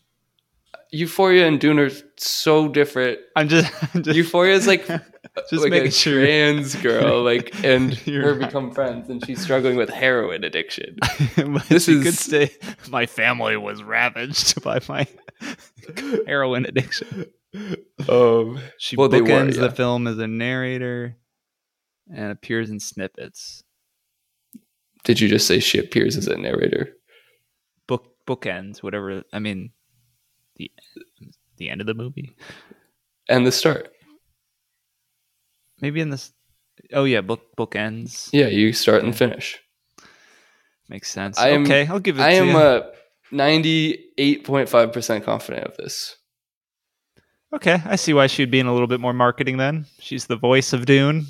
S3: Euphoria and Dune are so different.
S1: I'm just, I'm just
S3: Euphoria is like
S1: just
S3: like a
S1: sure.
S3: trans girl, like and
S1: You're
S3: her
S1: right.
S3: become friends, and she's struggling with heroin addiction. This
S1: she could
S3: is-
S1: say my family was ravaged by my heroin addiction.
S3: Um,
S1: She
S3: Well, they were,
S1: bookends
S3: yeah.
S1: the film as a narrator and appears in snippets.
S3: did you just say she appears as a narrator?
S1: Book bookends, whatever. I mean, the the end of the movie.
S3: And the start.
S1: maybe in this. Oh yeah, book book ends.
S3: Yeah, you start and finish.
S1: Makes sense.
S3: I am-
S1: okay, I'll give it.
S3: I am
S1: you.
S3: uh, 98.5% confident of this.
S1: okay, I see why she'd be in a little bit more marketing. Then she's the voice of Dune.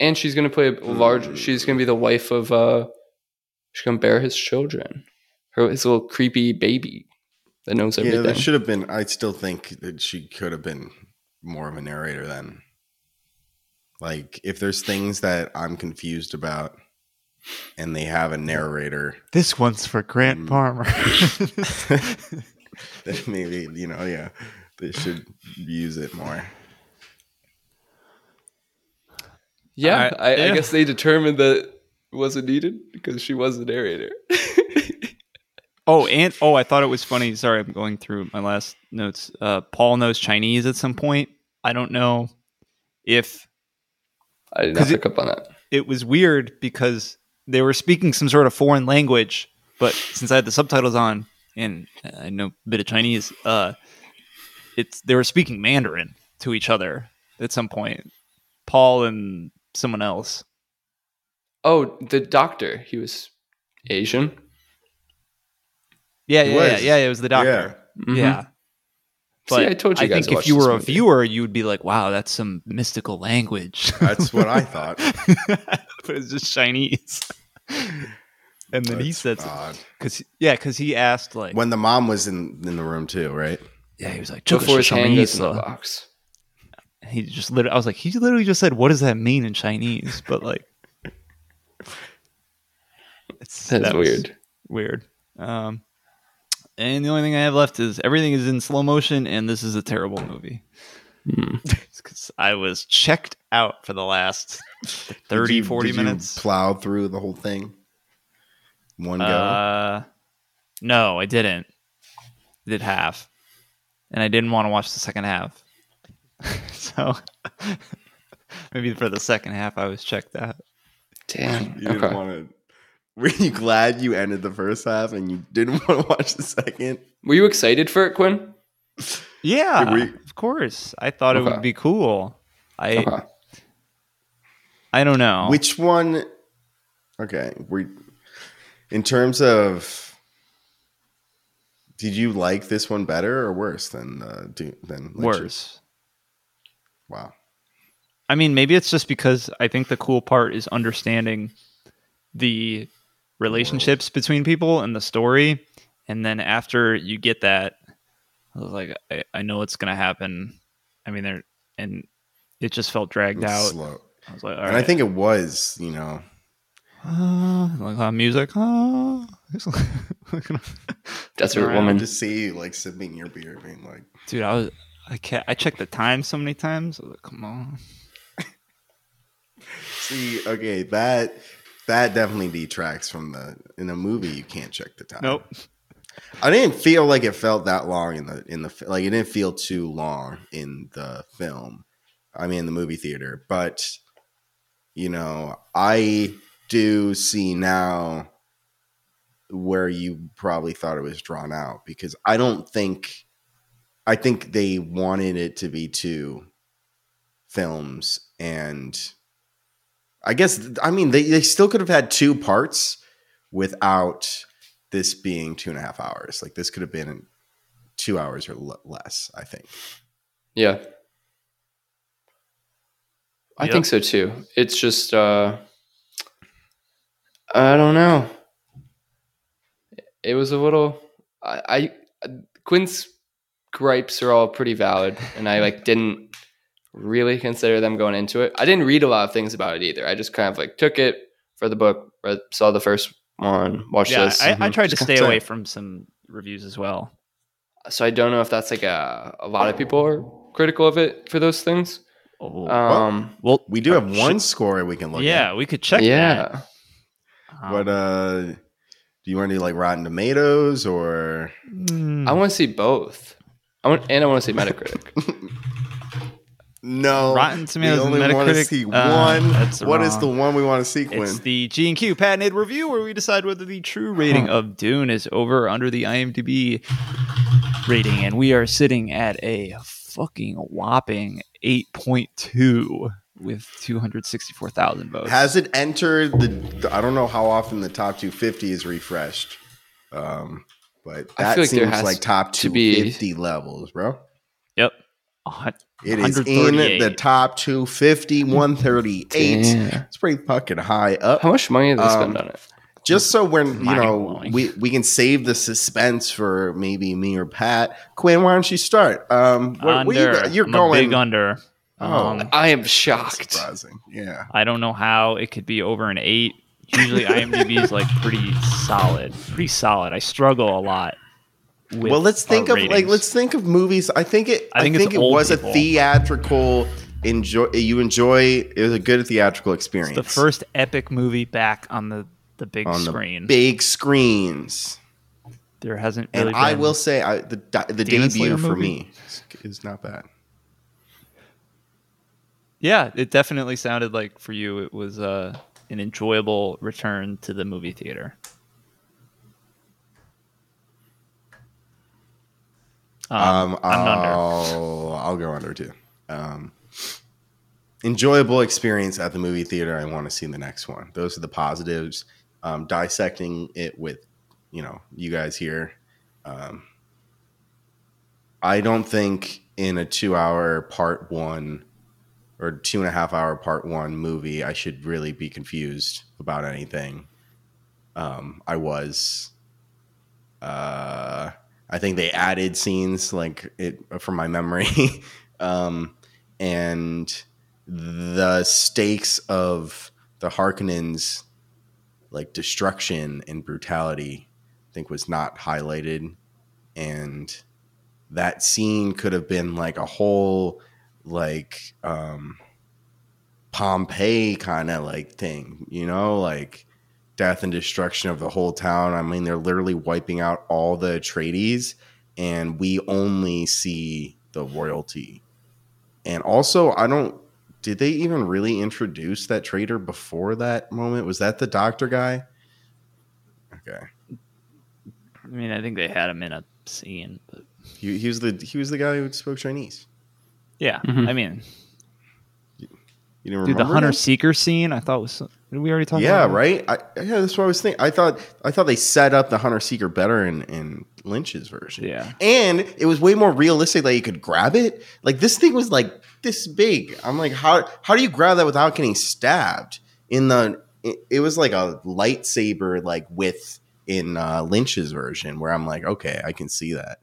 S3: And she's going to play a large, she's going to be the wife of, uh, she's going to bear his children. Her, his little creepy baby that knows
S2: Yeah, there should have been. I still think that she could have been more of a narrator then. Like, if there's things that I'm confused about, and they have a narrator,
S1: This one's for Grant
S2: Mm.
S1: Palmer.
S2: then maybe you know, yeah, they should use it more.
S3: yeah,
S1: Alright,
S3: I, I guess they determined that it wasn't needed because she was the narrator.
S1: oh, and oh, I thought it was funny. Sorry, I'm going through my last notes. Uh, Paul knows Chinese at some point. I don't know if
S3: I did not
S1: 'Cause it-
S3: pick up on that.
S1: it was weird because they were speaking some sort of foreign language, but since I had the subtitles on and I know a bit of Chinese, uh, it's they were speaking Mandarin to each other at some point. Paul and someone else.
S3: Oh, the doctor. He was Asian.
S1: Yeah, yeah, yeah, yeah. It was the doctor.
S3: Mhm.
S1: Yeah.
S3: See, I told you
S1: I
S3: guys
S1: think if you were a viewer, you would be like, "Wow, that's some mystical language."
S2: That's what I thought.
S1: but it's just Chinese. and then he
S2: That's
S1: said,
S2: odd.
S1: "Because yeah, because he asked like,
S2: when the mom was in in the room too, right?
S1: yeah, he was like,
S3: Before his hand goes in the box.
S1: He just literally, I was like, he literally just said, "What does that mean in Chinese?" But like, it's
S3: That's
S1: that
S3: weird.
S1: Weird. Um, and the only thing I have left is everything is in slow motion, and this is a terrible movie.
S3: Hmm.
S1: Because I was checked out for the last
S2: Did
S1: 30,
S2: you-
S1: 40
S2: did you
S1: minutes.
S2: plow through the whole thing. One go.
S1: Uh, no, I didn't. I did half, and I didn't want to watch the second half. so maybe for the second half, I was checked out.
S3: Damn.
S2: you didn't want to. Were you glad you ended the first half and you didn't want to watch the second?
S3: Were you excited for it, Quinn?
S1: Yeah,
S2: we-
S1: of course. I thought it would be cool. I
S3: Okay.
S1: I don't know.
S2: Which one? Okay, we. In terms of, did you like this one better or worse than uh, do, than Lynch's?
S1: worse?
S2: Wow.
S1: I mean, maybe it's just because I think the cool part is understanding the relationships between people and the story. And then after you get that, I was like, I, I know it's going to happen. I mean, there, and it just felt dragged
S2: It's
S1: out.
S2: slow.
S1: I was like, all
S2: and
S1: right.
S2: I think it was, you know,
S1: uh, like uh, music. Uh,
S3: Desert
S1: Around.
S3: woman.
S2: just see you like sipping your beer, being like,
S1: dude, I was, I can't, I checked the time so many times. I was like, come on.
S2: see, okay, that that definitely detracts from the in a movie. You can't check the time.
S1: Nope.
S2: I didn't feel like it felt that long in the in the like it didn't feel too long in the film. I mean, the movie theater, but you know, I do see now where you probably thought it was drawn out because I don't think I think they wanted it to be two films and I guess I mean they, they still could have had two parts without this being two and a half hours. Like this could have been two hours or l- less. I think.
S3: Yeah. I
S1: Yep.
S3: think so too. It's just uh I don't know. It was a little I, I Quinn's gripes are all pretty valid and I like didn't really consider them going into it. I didn't read a lot of things about it either. I just kind of like took it for the book, read, saw the first one, watched
S1: Yeah,
S3: this.
S1: I, I
S2: Mhm.
S1: tried to stay away from some reviews as well.
S3: so I don't know if that's like a a lot of people are critical of it for those things.
S1: Oh,
S3: Um
S1: well,
S2: We do have one
S1: should-
S2: score we can look
S1: yeah,
S2: at.
S1: we could check.
S3: yeah.
S1: that. Um,
S2: What uh do you want to do like Rotten Tomatoes or
S1: mm,
S3: I want to see both. I want, and I want to see Metacritic.
S2: no?
S1: Rotten Tomatoes
S2: we
S1: and
S2: only want to
S1: Metacritic,
S2: see
S1: uh,
S2: one. What is the one we want to see, Quinn?
S1: It's the G and Q patented review where we decide whether the true rating of Dune is over or under the IMDb rating, and we are sitting at a fucking whopping eight point two, with 264,000 votes.
S2: Has it entered the? I don't know how often the top 250 is refreshed, um, but that
S3: like
S2: seems like top
S3: to be-
S2: 250 levels, bro.
S1: yep.
S2: It is in the top 250, 138.
S3: Damn.
S2: It's pretty fucking high up.
S3: How much money did they
S2: Um,
S3: spend on it?
S2: Just so when you know we we can save the suspense for maybe me or Pat. Quinn, why don't you start? Um, where, where you
S1: under.
S2: go- you're
S1: I'm
S2: going.
S1: big under.
S2: Oh.
S1: Um,
S3: I am shocked.
S2: surprising. Yeah.
S1: I don't know how it could be over an eight. Usually IMDb is like pretty solid, pretty solid. I struggle a lot. With
S2: well, let's think
S1: our
S2: of like let's think of movies. I think it. I
S1: I
S2: think,
S1: think
S2: it was
S1: people.
S2: a theatrical enjoy. You enjoy. It was a good theatrical experience.
S1: the first epic movie back on the the big
S2: on
S1: screen.
S2: the big screens.
S1: there hasn't
S2: And
S1: really
S2: I will say, I, the the
S1: Demon
S2: debut
S1: Slayer
S2: for
S1: movie?
S2: me is, is not bad.
S1: Yeah, it definitely sounded like for you it was uh, an enjoyable return to the movie theater. Um,
S2: Um,
S1: I'm under.
S2: I'll, I'll go under too. Um, enjoyable experience at the movie theater. I want to see the next one. Those are the positives. Um, dissecting it with, you know, you guys here. Um, I don't think in a two-hour part one or two and a half hour part one movie, I should really be confused about anything. Um, I was. Uh, I think they added scenes like it from my memory, um, and the stakes of the Harkonnens, like destruction and brutality, I think was not highlighted, and that scene could have been like a whole like um, Pompeii kind of like thing, you know, like death and destruction of the whole town. I mean, they're literally wiping out all the Atreides, and we only see the royalty. And also, I don't. Did they even really introduce that traitor before that moment? Was that the doctor guy? Okay,
S1: I mean, I think they had him in a scene, but
S2: he, he was the he was the guy who spoke Chinese.
S1: yeah,
S3: Mhm.
S1: I mean,
S2: You didn't
S1: dude, the hunter seeker scene I thought was. Did we already talk?
S2: Yeah,
S1: about that?
S2: right. I, yeah, that's what I was thinking. I thought I thought they set up the hunter seeker better in in Lynch's version.
S1: Yeah.
S2: and it was way more realistic that you could grab it. Like this thing was like this big. I'm like, how how do you grab that without getting stabbed? In the it, it was like a lightsaber like width in uh, Lynch's version, where I'm like, okay, I can see that.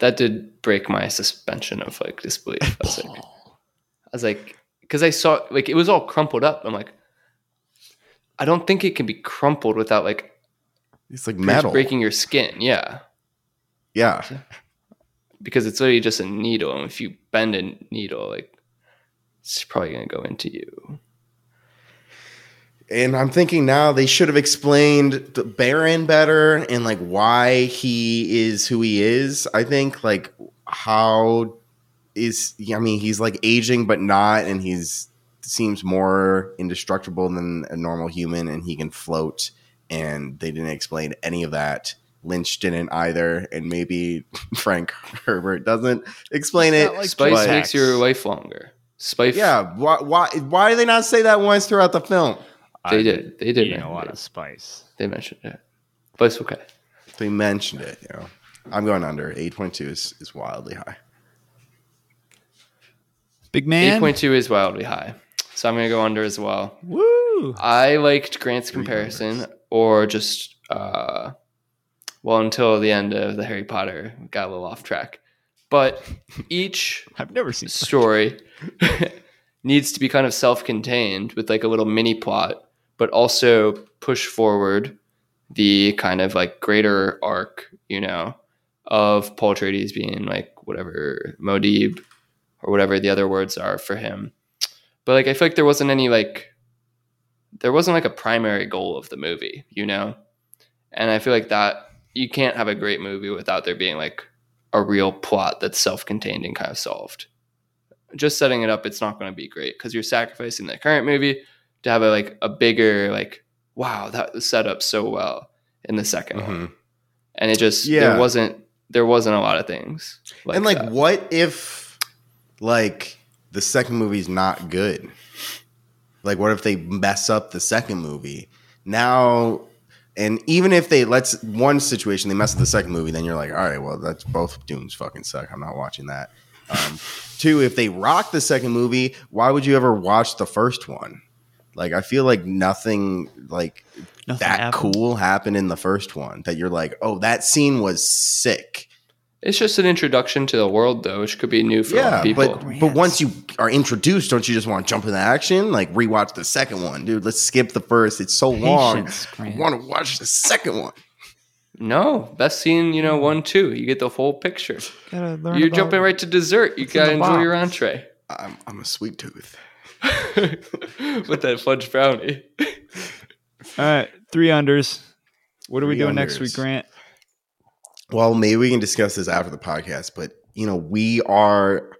S3: That did break my suspension of like disbelief. I was like, I was like, because I saw like it was all crumpled up. I'm like, I don't think it can be crumpled without like
S2: It's like metal.
S3: breaking your skin. Yeah,
S2: Yeah,
S3: because it's literally just a needle, and if you bend a needle, like it's probably gonna go into you.
S2: and I'm thinking now they should have explained the Baron better and like why he is who he is. I think like how is I mean he's like aging but not, and he's seems more indestructible than a normal human, and he can float. And they didn't explain any of that. Lynch didn't either, and maybe Frank Herbert doesn't explain it.
S1: like
S3: Spice
S2: but-
S3: makes your life longer. Spice,
S2: yeah, why, why? Why do they not say that once throughout the film?
S3: They
S1: I
S3: did. They did mention
S1: a lot
S3: it.
S1: of spice.
S3: they mentioned it, but it's okay.
S2: They mentioned it. You know, I'm going under. Eight point two is is wildly high.
S1: Big man.
S3: point 8.2 is wildly high, so I'm gonna go under as well.
S1: Woo!
S3: I liked Grant's
S2: Three
S3: comparison,
S2: numbers.
S3: or just uh, well until the end of the Harry Potter got a little off track. But each
S1: I've never seen.
S3: story needs to be kind of self-contained with like a little mini plot, but also push forward the kind of like greater arc, you know, of Paul Atreides being like whatever Muad'Dib or whatever the other words are for him. But like I feel like there wasn't any like there wasn't like a primary goal of the movie, you know? And I feel like that you can't have a great movie without there being like a real plot that's self-contained and kind of solved. Just setting it up, it's not going to be great because you're sacrificing the current movie to have a like a bigger like wow that was set up so well in the 2nd one,
S2: Mhm.
S3: and it just
S2: Yeah.
S3: there wasn't there wasn't a lot of things
S2: and like,
S3: that.
S2: what if, like, the second movie's not good? Like, what if they mess up the second movie? Now, and even if they let's one situation they mess up the second movie, then you're like, all right, well, that's both Dunes fucking suck. I'm not watching that. Um, two, if they rock the second movie, why would you ever watch the first one? Like, I feel like nothing like
S1: Nothing
S2: that
S1: happened.
S2: cool happened in the first one. That you're like, oh, that scene was sick.
S3: It's just an introduction to the world, though, which could be new for a lot
S2: Yeah,
S3: of people.
S2: but but once you are introduced, don't you just want to jump into action? Like rewatch the second one, dude. Let's skip the first. It's so long.
S1: Patience,
S2: I want to watch the second one.
S3: no, best scene, you know, one, two. You get the whole picture.
S1: Gotta learn
S3: You're jumping right to dessert. You gotta
S1: the
S3: enjoy your entree
S2: I'm, I'm a sweet tooth.
S3: with that fudge brownie.
S1: All right, three unders. What are we
S2: Three
S1: doing next week, Grant?
S2: Well, maybe we can discuss this after the podcast, but you know, we are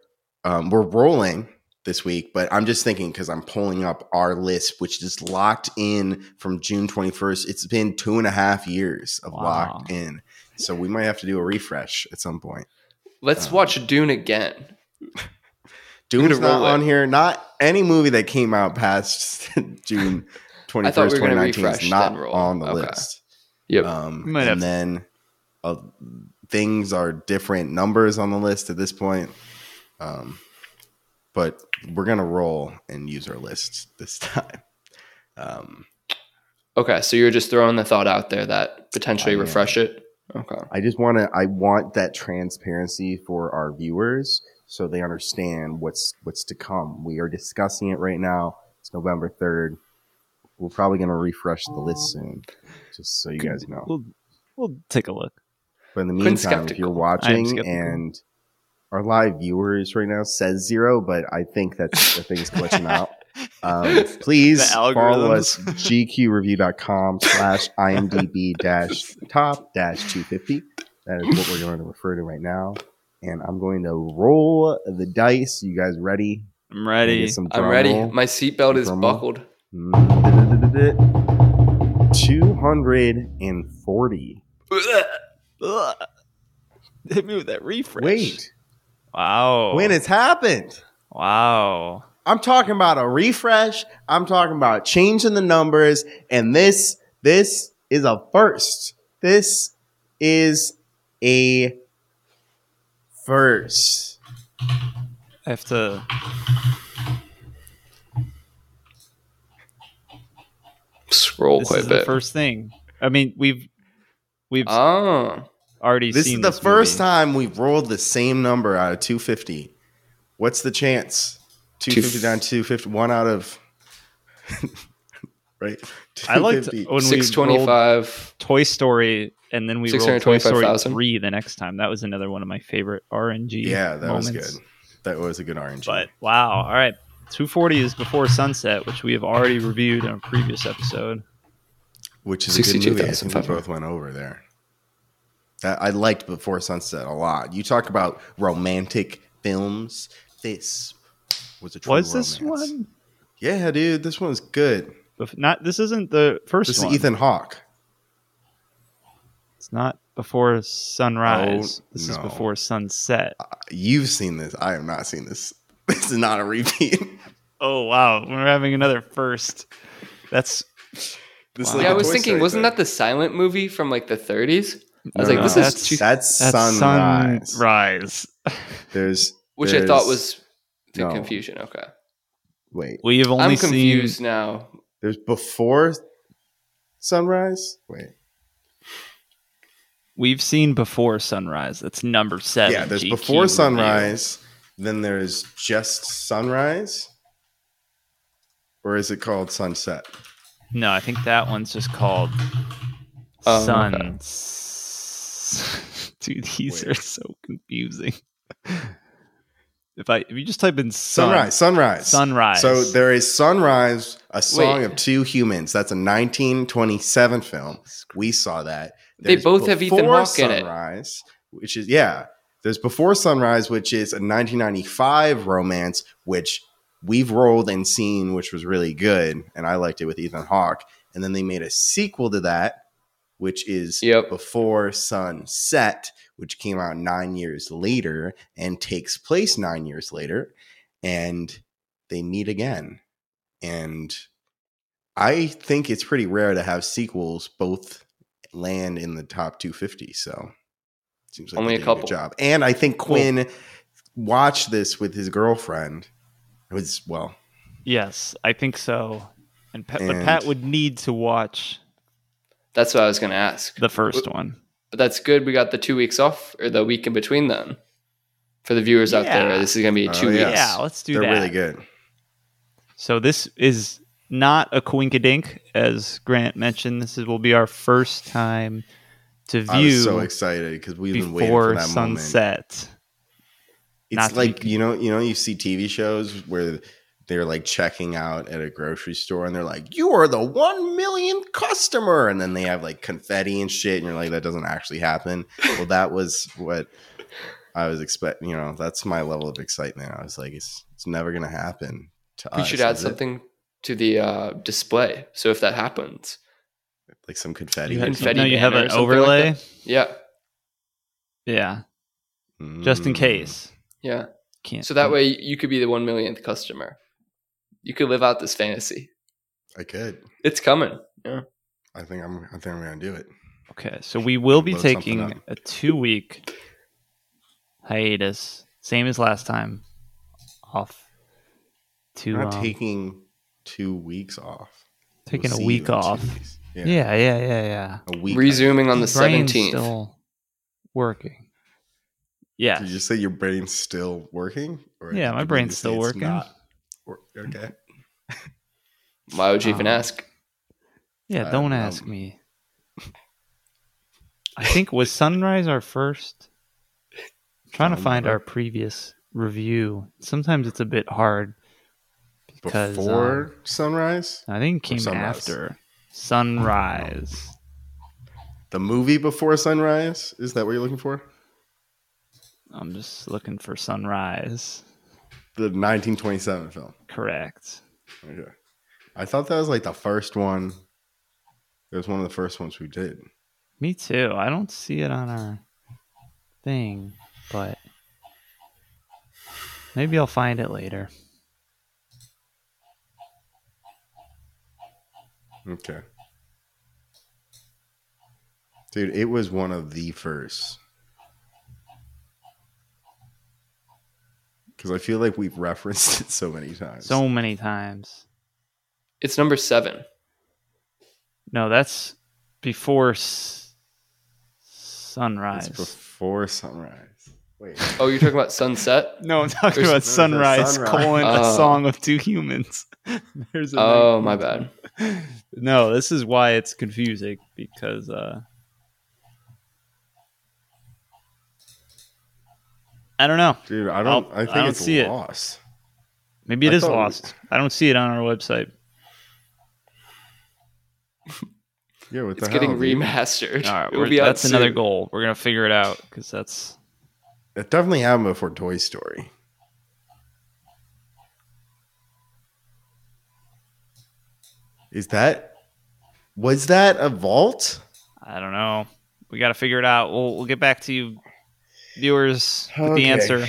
S2: um, we're rolling this week, but I'm just thinking because I'm pulling up our list, which is locked in from June 21st. It's been two and a half years of
S1: Wow.
S2: locked in, so we might have to do a refresh at some point.
S3: Let's
S2: Um,
S3: watch Dune again.
S2: Dune's
S3: gonna
S2: not
S3: roll it.
S2: on here. Not any movie that came out past June 21st,
S3: I thought we were gonna
S2: 2019 is not on the
S3: Okay.
S2: list.
S3: Yep.
S2: Um,
S1: might
S2: and
S1: to-
S2: then uh, things are different numbers on the list at this point. Um, but we're gonna roll and use our list this time. Um,
S3: okay, so you're just throwing the thought out there that potentially
S2: I am.
S3: refresh it. Okay.
S2: I just want to. I want that transparency for our viewers, so they understand what's what's to come. We are discussing it right now. It's November third. We're probably gonna refresh the list soon, just so you guys know.
S1: We'll we'll take a look.
S2: But in the meantime, if you're watching and our live viewers right now says zero, but I think that's the thing's glitching out. Um, please follow us gqreview.com slash imdb dash top dash 250. That is what we're going to refer to right now. And I'm going to roll the dice. You guys ready?
S1: I'm ready.
S3: I'm ready. My seatbelt is buckled.
S2: 240.
S1: Ugh. Hit me with that refresh.
S2: Wait,
S1: Wow.
S2: when it's happened.
S1: Wow.
S2: I'm talking about a refresh. I'm talking about changing the numbers, and this this is a first. This is a first.
S1: I have to.
S3: Scroll
S1: This
S3: quite
S1: is
S3: a
S1: the
S3: bit.
S1: first thing. I mean, we've we've
S3: Oh,
S1: already
S2: This
S1: seen
S2: is the
S1: this
S2: first
S1: movie.
S2: time we've rolled the same number out of 250. What's the chance? 250 down 250. One out of right.
S1: I liked
S2: 250.
S1: when we
S3: twenty-five.
S1: Toy Story, and then we rolled Toy Story
S3: 625,000.
S1: three the next time. That was another one of my favorite RNG.
S2: Yeah, that was good. That was a good RNG.
S1: But wow, all right, 240 is Before Sunset, which we have already reviewed in a previous episode.
S2: which is a good movie. I think we both went over there. That I liked Before Sunset a lot. You talk about romantic films. This was a true
S1: Was this
S2: romance.
S1: one?
S2: Yeah, dude, this one's good.
S1: Bef- Not this isn't the first
S2: This is. Ethan Hawke.
S1: It's not Before Sunrise.
S2: Oh,
S1: this is. Before Sunset.
S2: Uh, you've seen this. I have not seen this. This is not a repeat.
S1: Oh wow, we're having another first. That's
S2: This is
S1: Wow.
S2: like
S3: yeah,
S2: a
S3: I was thinking, wasn't
S2: thing.
S3: that the silent movie from like the 30s? I was
S1: No,
S3: like,
S1: no,
S3: this
S1: that's-
S3: is,
S2: that's,
S1: that's
S2: Sunrise.
S1: Sunrise.
S2: There's
S3: which I thought was the
S2: no.
S3: confusion. Okay,
S2: wait.
S1: We have only
S3: I'm
S1: seen
S3: confused now.
S2: There's before sunrise. Wait.
S1: we've seen Before Sunrise. That's number seven.
S2: yeah, there's
S1: GQ
S2: before
S1: review.
S2: sunrise. Then there's just sunrise. Or is it called sunset?
S1: No, I think that one's just called
S3: Oh,
S1: Sun.
S3: okay.
S1: Dude, these
S2: Wait.
S1: are so confusing. if I if you just type in sun,
S2: Sunrise. Sunrise.
S1: sunrise.
S2: So there is Sunrise, a song
S3: Wait.
S2: of two humans. That's a 1927 film. We saw that.
S3: They both have Ethan Hawke in it.
S2: Sunrise, which is yeah. There's Before Sunrise, which is a 1995 romance, which we've rolled and seen, which was really good, and I liked it with Ethan Hawke. And then they made a sequel to that, which is
S3: Yep.
S2: Before Sunset, which came out nine years later and takes place nine years later. and they meet again. And I think it's pretty rare to have sequels both land in the top 250. So seems like
S3: Only a couple.
S2: good job. And I think Quinn watched this with his girlfriend. It was well,
S1: Yes, I think so. And, Pat, but
S2: And-
S1: Pat would need to watch
S3: That's what I was going to ask.
S1: the first one.
S3: But that's good. We got the two weeks off or the week in between then. For the viewers out there, this is going to be
S2: Oh,
S3: two
S2: yeah.
S3: weeks.
S1: Yeah, let's do that.
S2: they're really good.
S1: So this is not a coinkadink, as Grant mentioned. This is, will be our first time to
S2: I
S1: view
S2: was so excited because we've been waiting for that moment.
S1: sunset. Not
S2: It's
S1: to
S2: like you know, you know, you see TV shows where they're like checking out at a grocery store and they're like, "You are the one millionth customer," and then they have like confetti and shit, and you're like, "That doesn't actually happen." well, that was what I was expecting. You know, that's my level of excitement. I was like, "It's it's never gonna happen." To
S3: We
S2: us,
S3: should add
S2: is it?
S3: something to the uh, display. So if that happens,
S2: like some confetti.
S1: You have,
S3: confetti
S1: no, you have an
S3: or something like
S1: overlay.
S3: yeah,
S1: yeah,
S2: something.
S1: just in
S2: Mm.
S1: case.
S3: yeah.
S1: Can't.
S3: So that way you could be the one millionth customer. You could live out this fantasy.
S2: I could.
S3: It's coming. Yeah.
S2: I think I'm. I think I'm gonna do it.
S1: Okay, so we will be taking a two week hiatus, same as last time, off to
S2: not
S1: um,
S2: taking two weeks off.
S1: taking
S2: We'll
S1: a week
S2: you in two
S1: off.
S2: weeks.
S1: Yeah, yeah, yeah, yeah.
S2: a week.
S3: Resuming on the
S1: My brain's
S3: seventeenth.
S1: Still working. Yeah.
S2: Did you say your brain's still working? Or
S1: Yeah, my brain's still working.
S2: not wor- okay.
S3: Why would you even
S1: Um,
S3: ask?
S1: Yeah, don't
S2: don't
S1: ask me. I think was Sunrise our first. I'm trying to find our previous review. Sometimes it's a bit hard because
S2: Before
S1: um,
S2: sunrise,
S1: I think it came
S2: sunrise?
S1: after Sunrise.
S2: the movie before sunrise is that what you're looking for?
S1: I'm just looking for Sunrise.
S2: The 1927 film.
S1: Correct.
S2: Okay. I thought that was like the first one. It was one of the first ones we did.
S1: Me too. I don't see it on our thing, but maybe I'll find it later.
S2: Okay. Dude, it was one of the first. Because I feel like we've referenced it so many times.
S1: So many times.
S3: It's number seven.
S1: No, that's before s-
S2: it's
S1: sunrise.
S2: before sunrise. Wait.
S3: Oh, you're talking about sunset?
S1: no, I'm talking
S3: There's-
S1: about
S2: there's a
S1: sunrise,
S2: sunrise.
S1: colon a
S3: Oh.
S1: song of two humans. There's a
S3: Oh, my bad.
S1: No, this is why it's confusing because uh I don't know.
S2: Dude, I don't
S1: I'll-
S2: I think
S1: I don't
S2: it's
S1: see it. Maybe it
S2: I
S1: is
S2: thought we-
S1: lost. I don't see it on our website.
S2: Yeah, what the
S3: It's
S2: hell,
S3: getting
S2: dude?
S3: remastered.
S1: All right, we're-
S3: be out
S1: that's another
S3: soon.
S1: goal. We're gonna figure it out because that's
S2: It definitely happened before Toy Story. Is that was that a vault?
S1: I don't know. We got to figure it out. We'll we'll get back to you, viewers,
S2: Okay.
S1: the answer.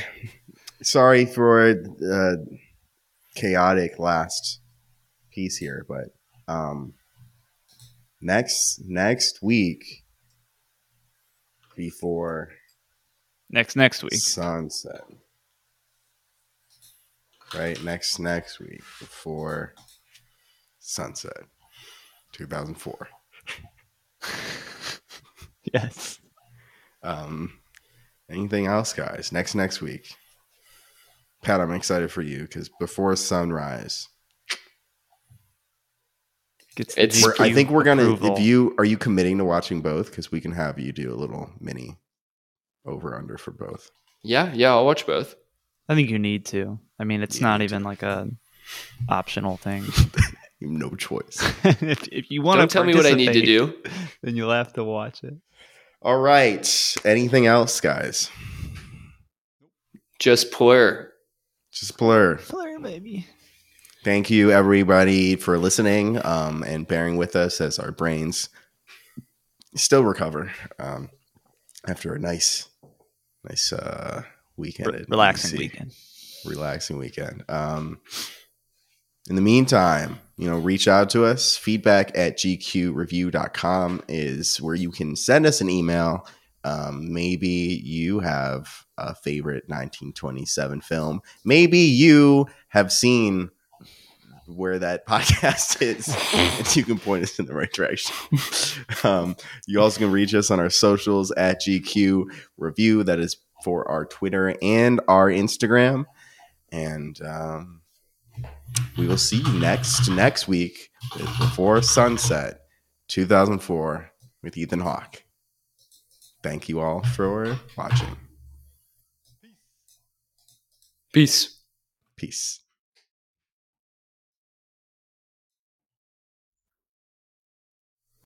S2: Sorry for uh, chaotic last piece here, but um, next next week before
S1: Next next week.
S2: sunset, right? Next next week before sunset, two thousand four.
S1: Yes.
S2: Um, anything else, guys? Next next week. Pat, I'm excited for you because before sunrise,
S3: It's-
S2: I think we're gonna.
S1: approval.
S2: If you are you committing to watching both, because we can have you do a little mini over under for both.
S3: Yeah, yeah, I'll watch both.
S1: I think you need to. I mean, it's
S2: You
S1: not
S2: need
S1: even like a optional thing.
S2: You have no choice.
S1: if, if you want
S3: Don't tell me what I need to do.
S1: then you'll have to watch it.
S2: All right. Anything else, guys?
S3: Just plur.
S2: Just blur.
S1: Flare, baby.
S2: Thank you, everybody, for listening um, and bearing with us as our brains still recover um, after a nice, nice uh, weekend.
S1: Re- relaxing weekend.
S2: relaxing weekend. Um, in the meantime, you know, reach out to us. Feedback at gqreview.com is where you can send us an email. Um, maybe you have a favorite 1927 film. Maybe you have seen where that podcast is, and you can point us in the right direction. um, you also can reach us on our socials at GQ Review. That is for our Twitter and our Instagram. And um, we will see you next next week before sunset 2004 with Ethan Hawke. Thank you all for watching.
S3: Peace.
S2: Peace.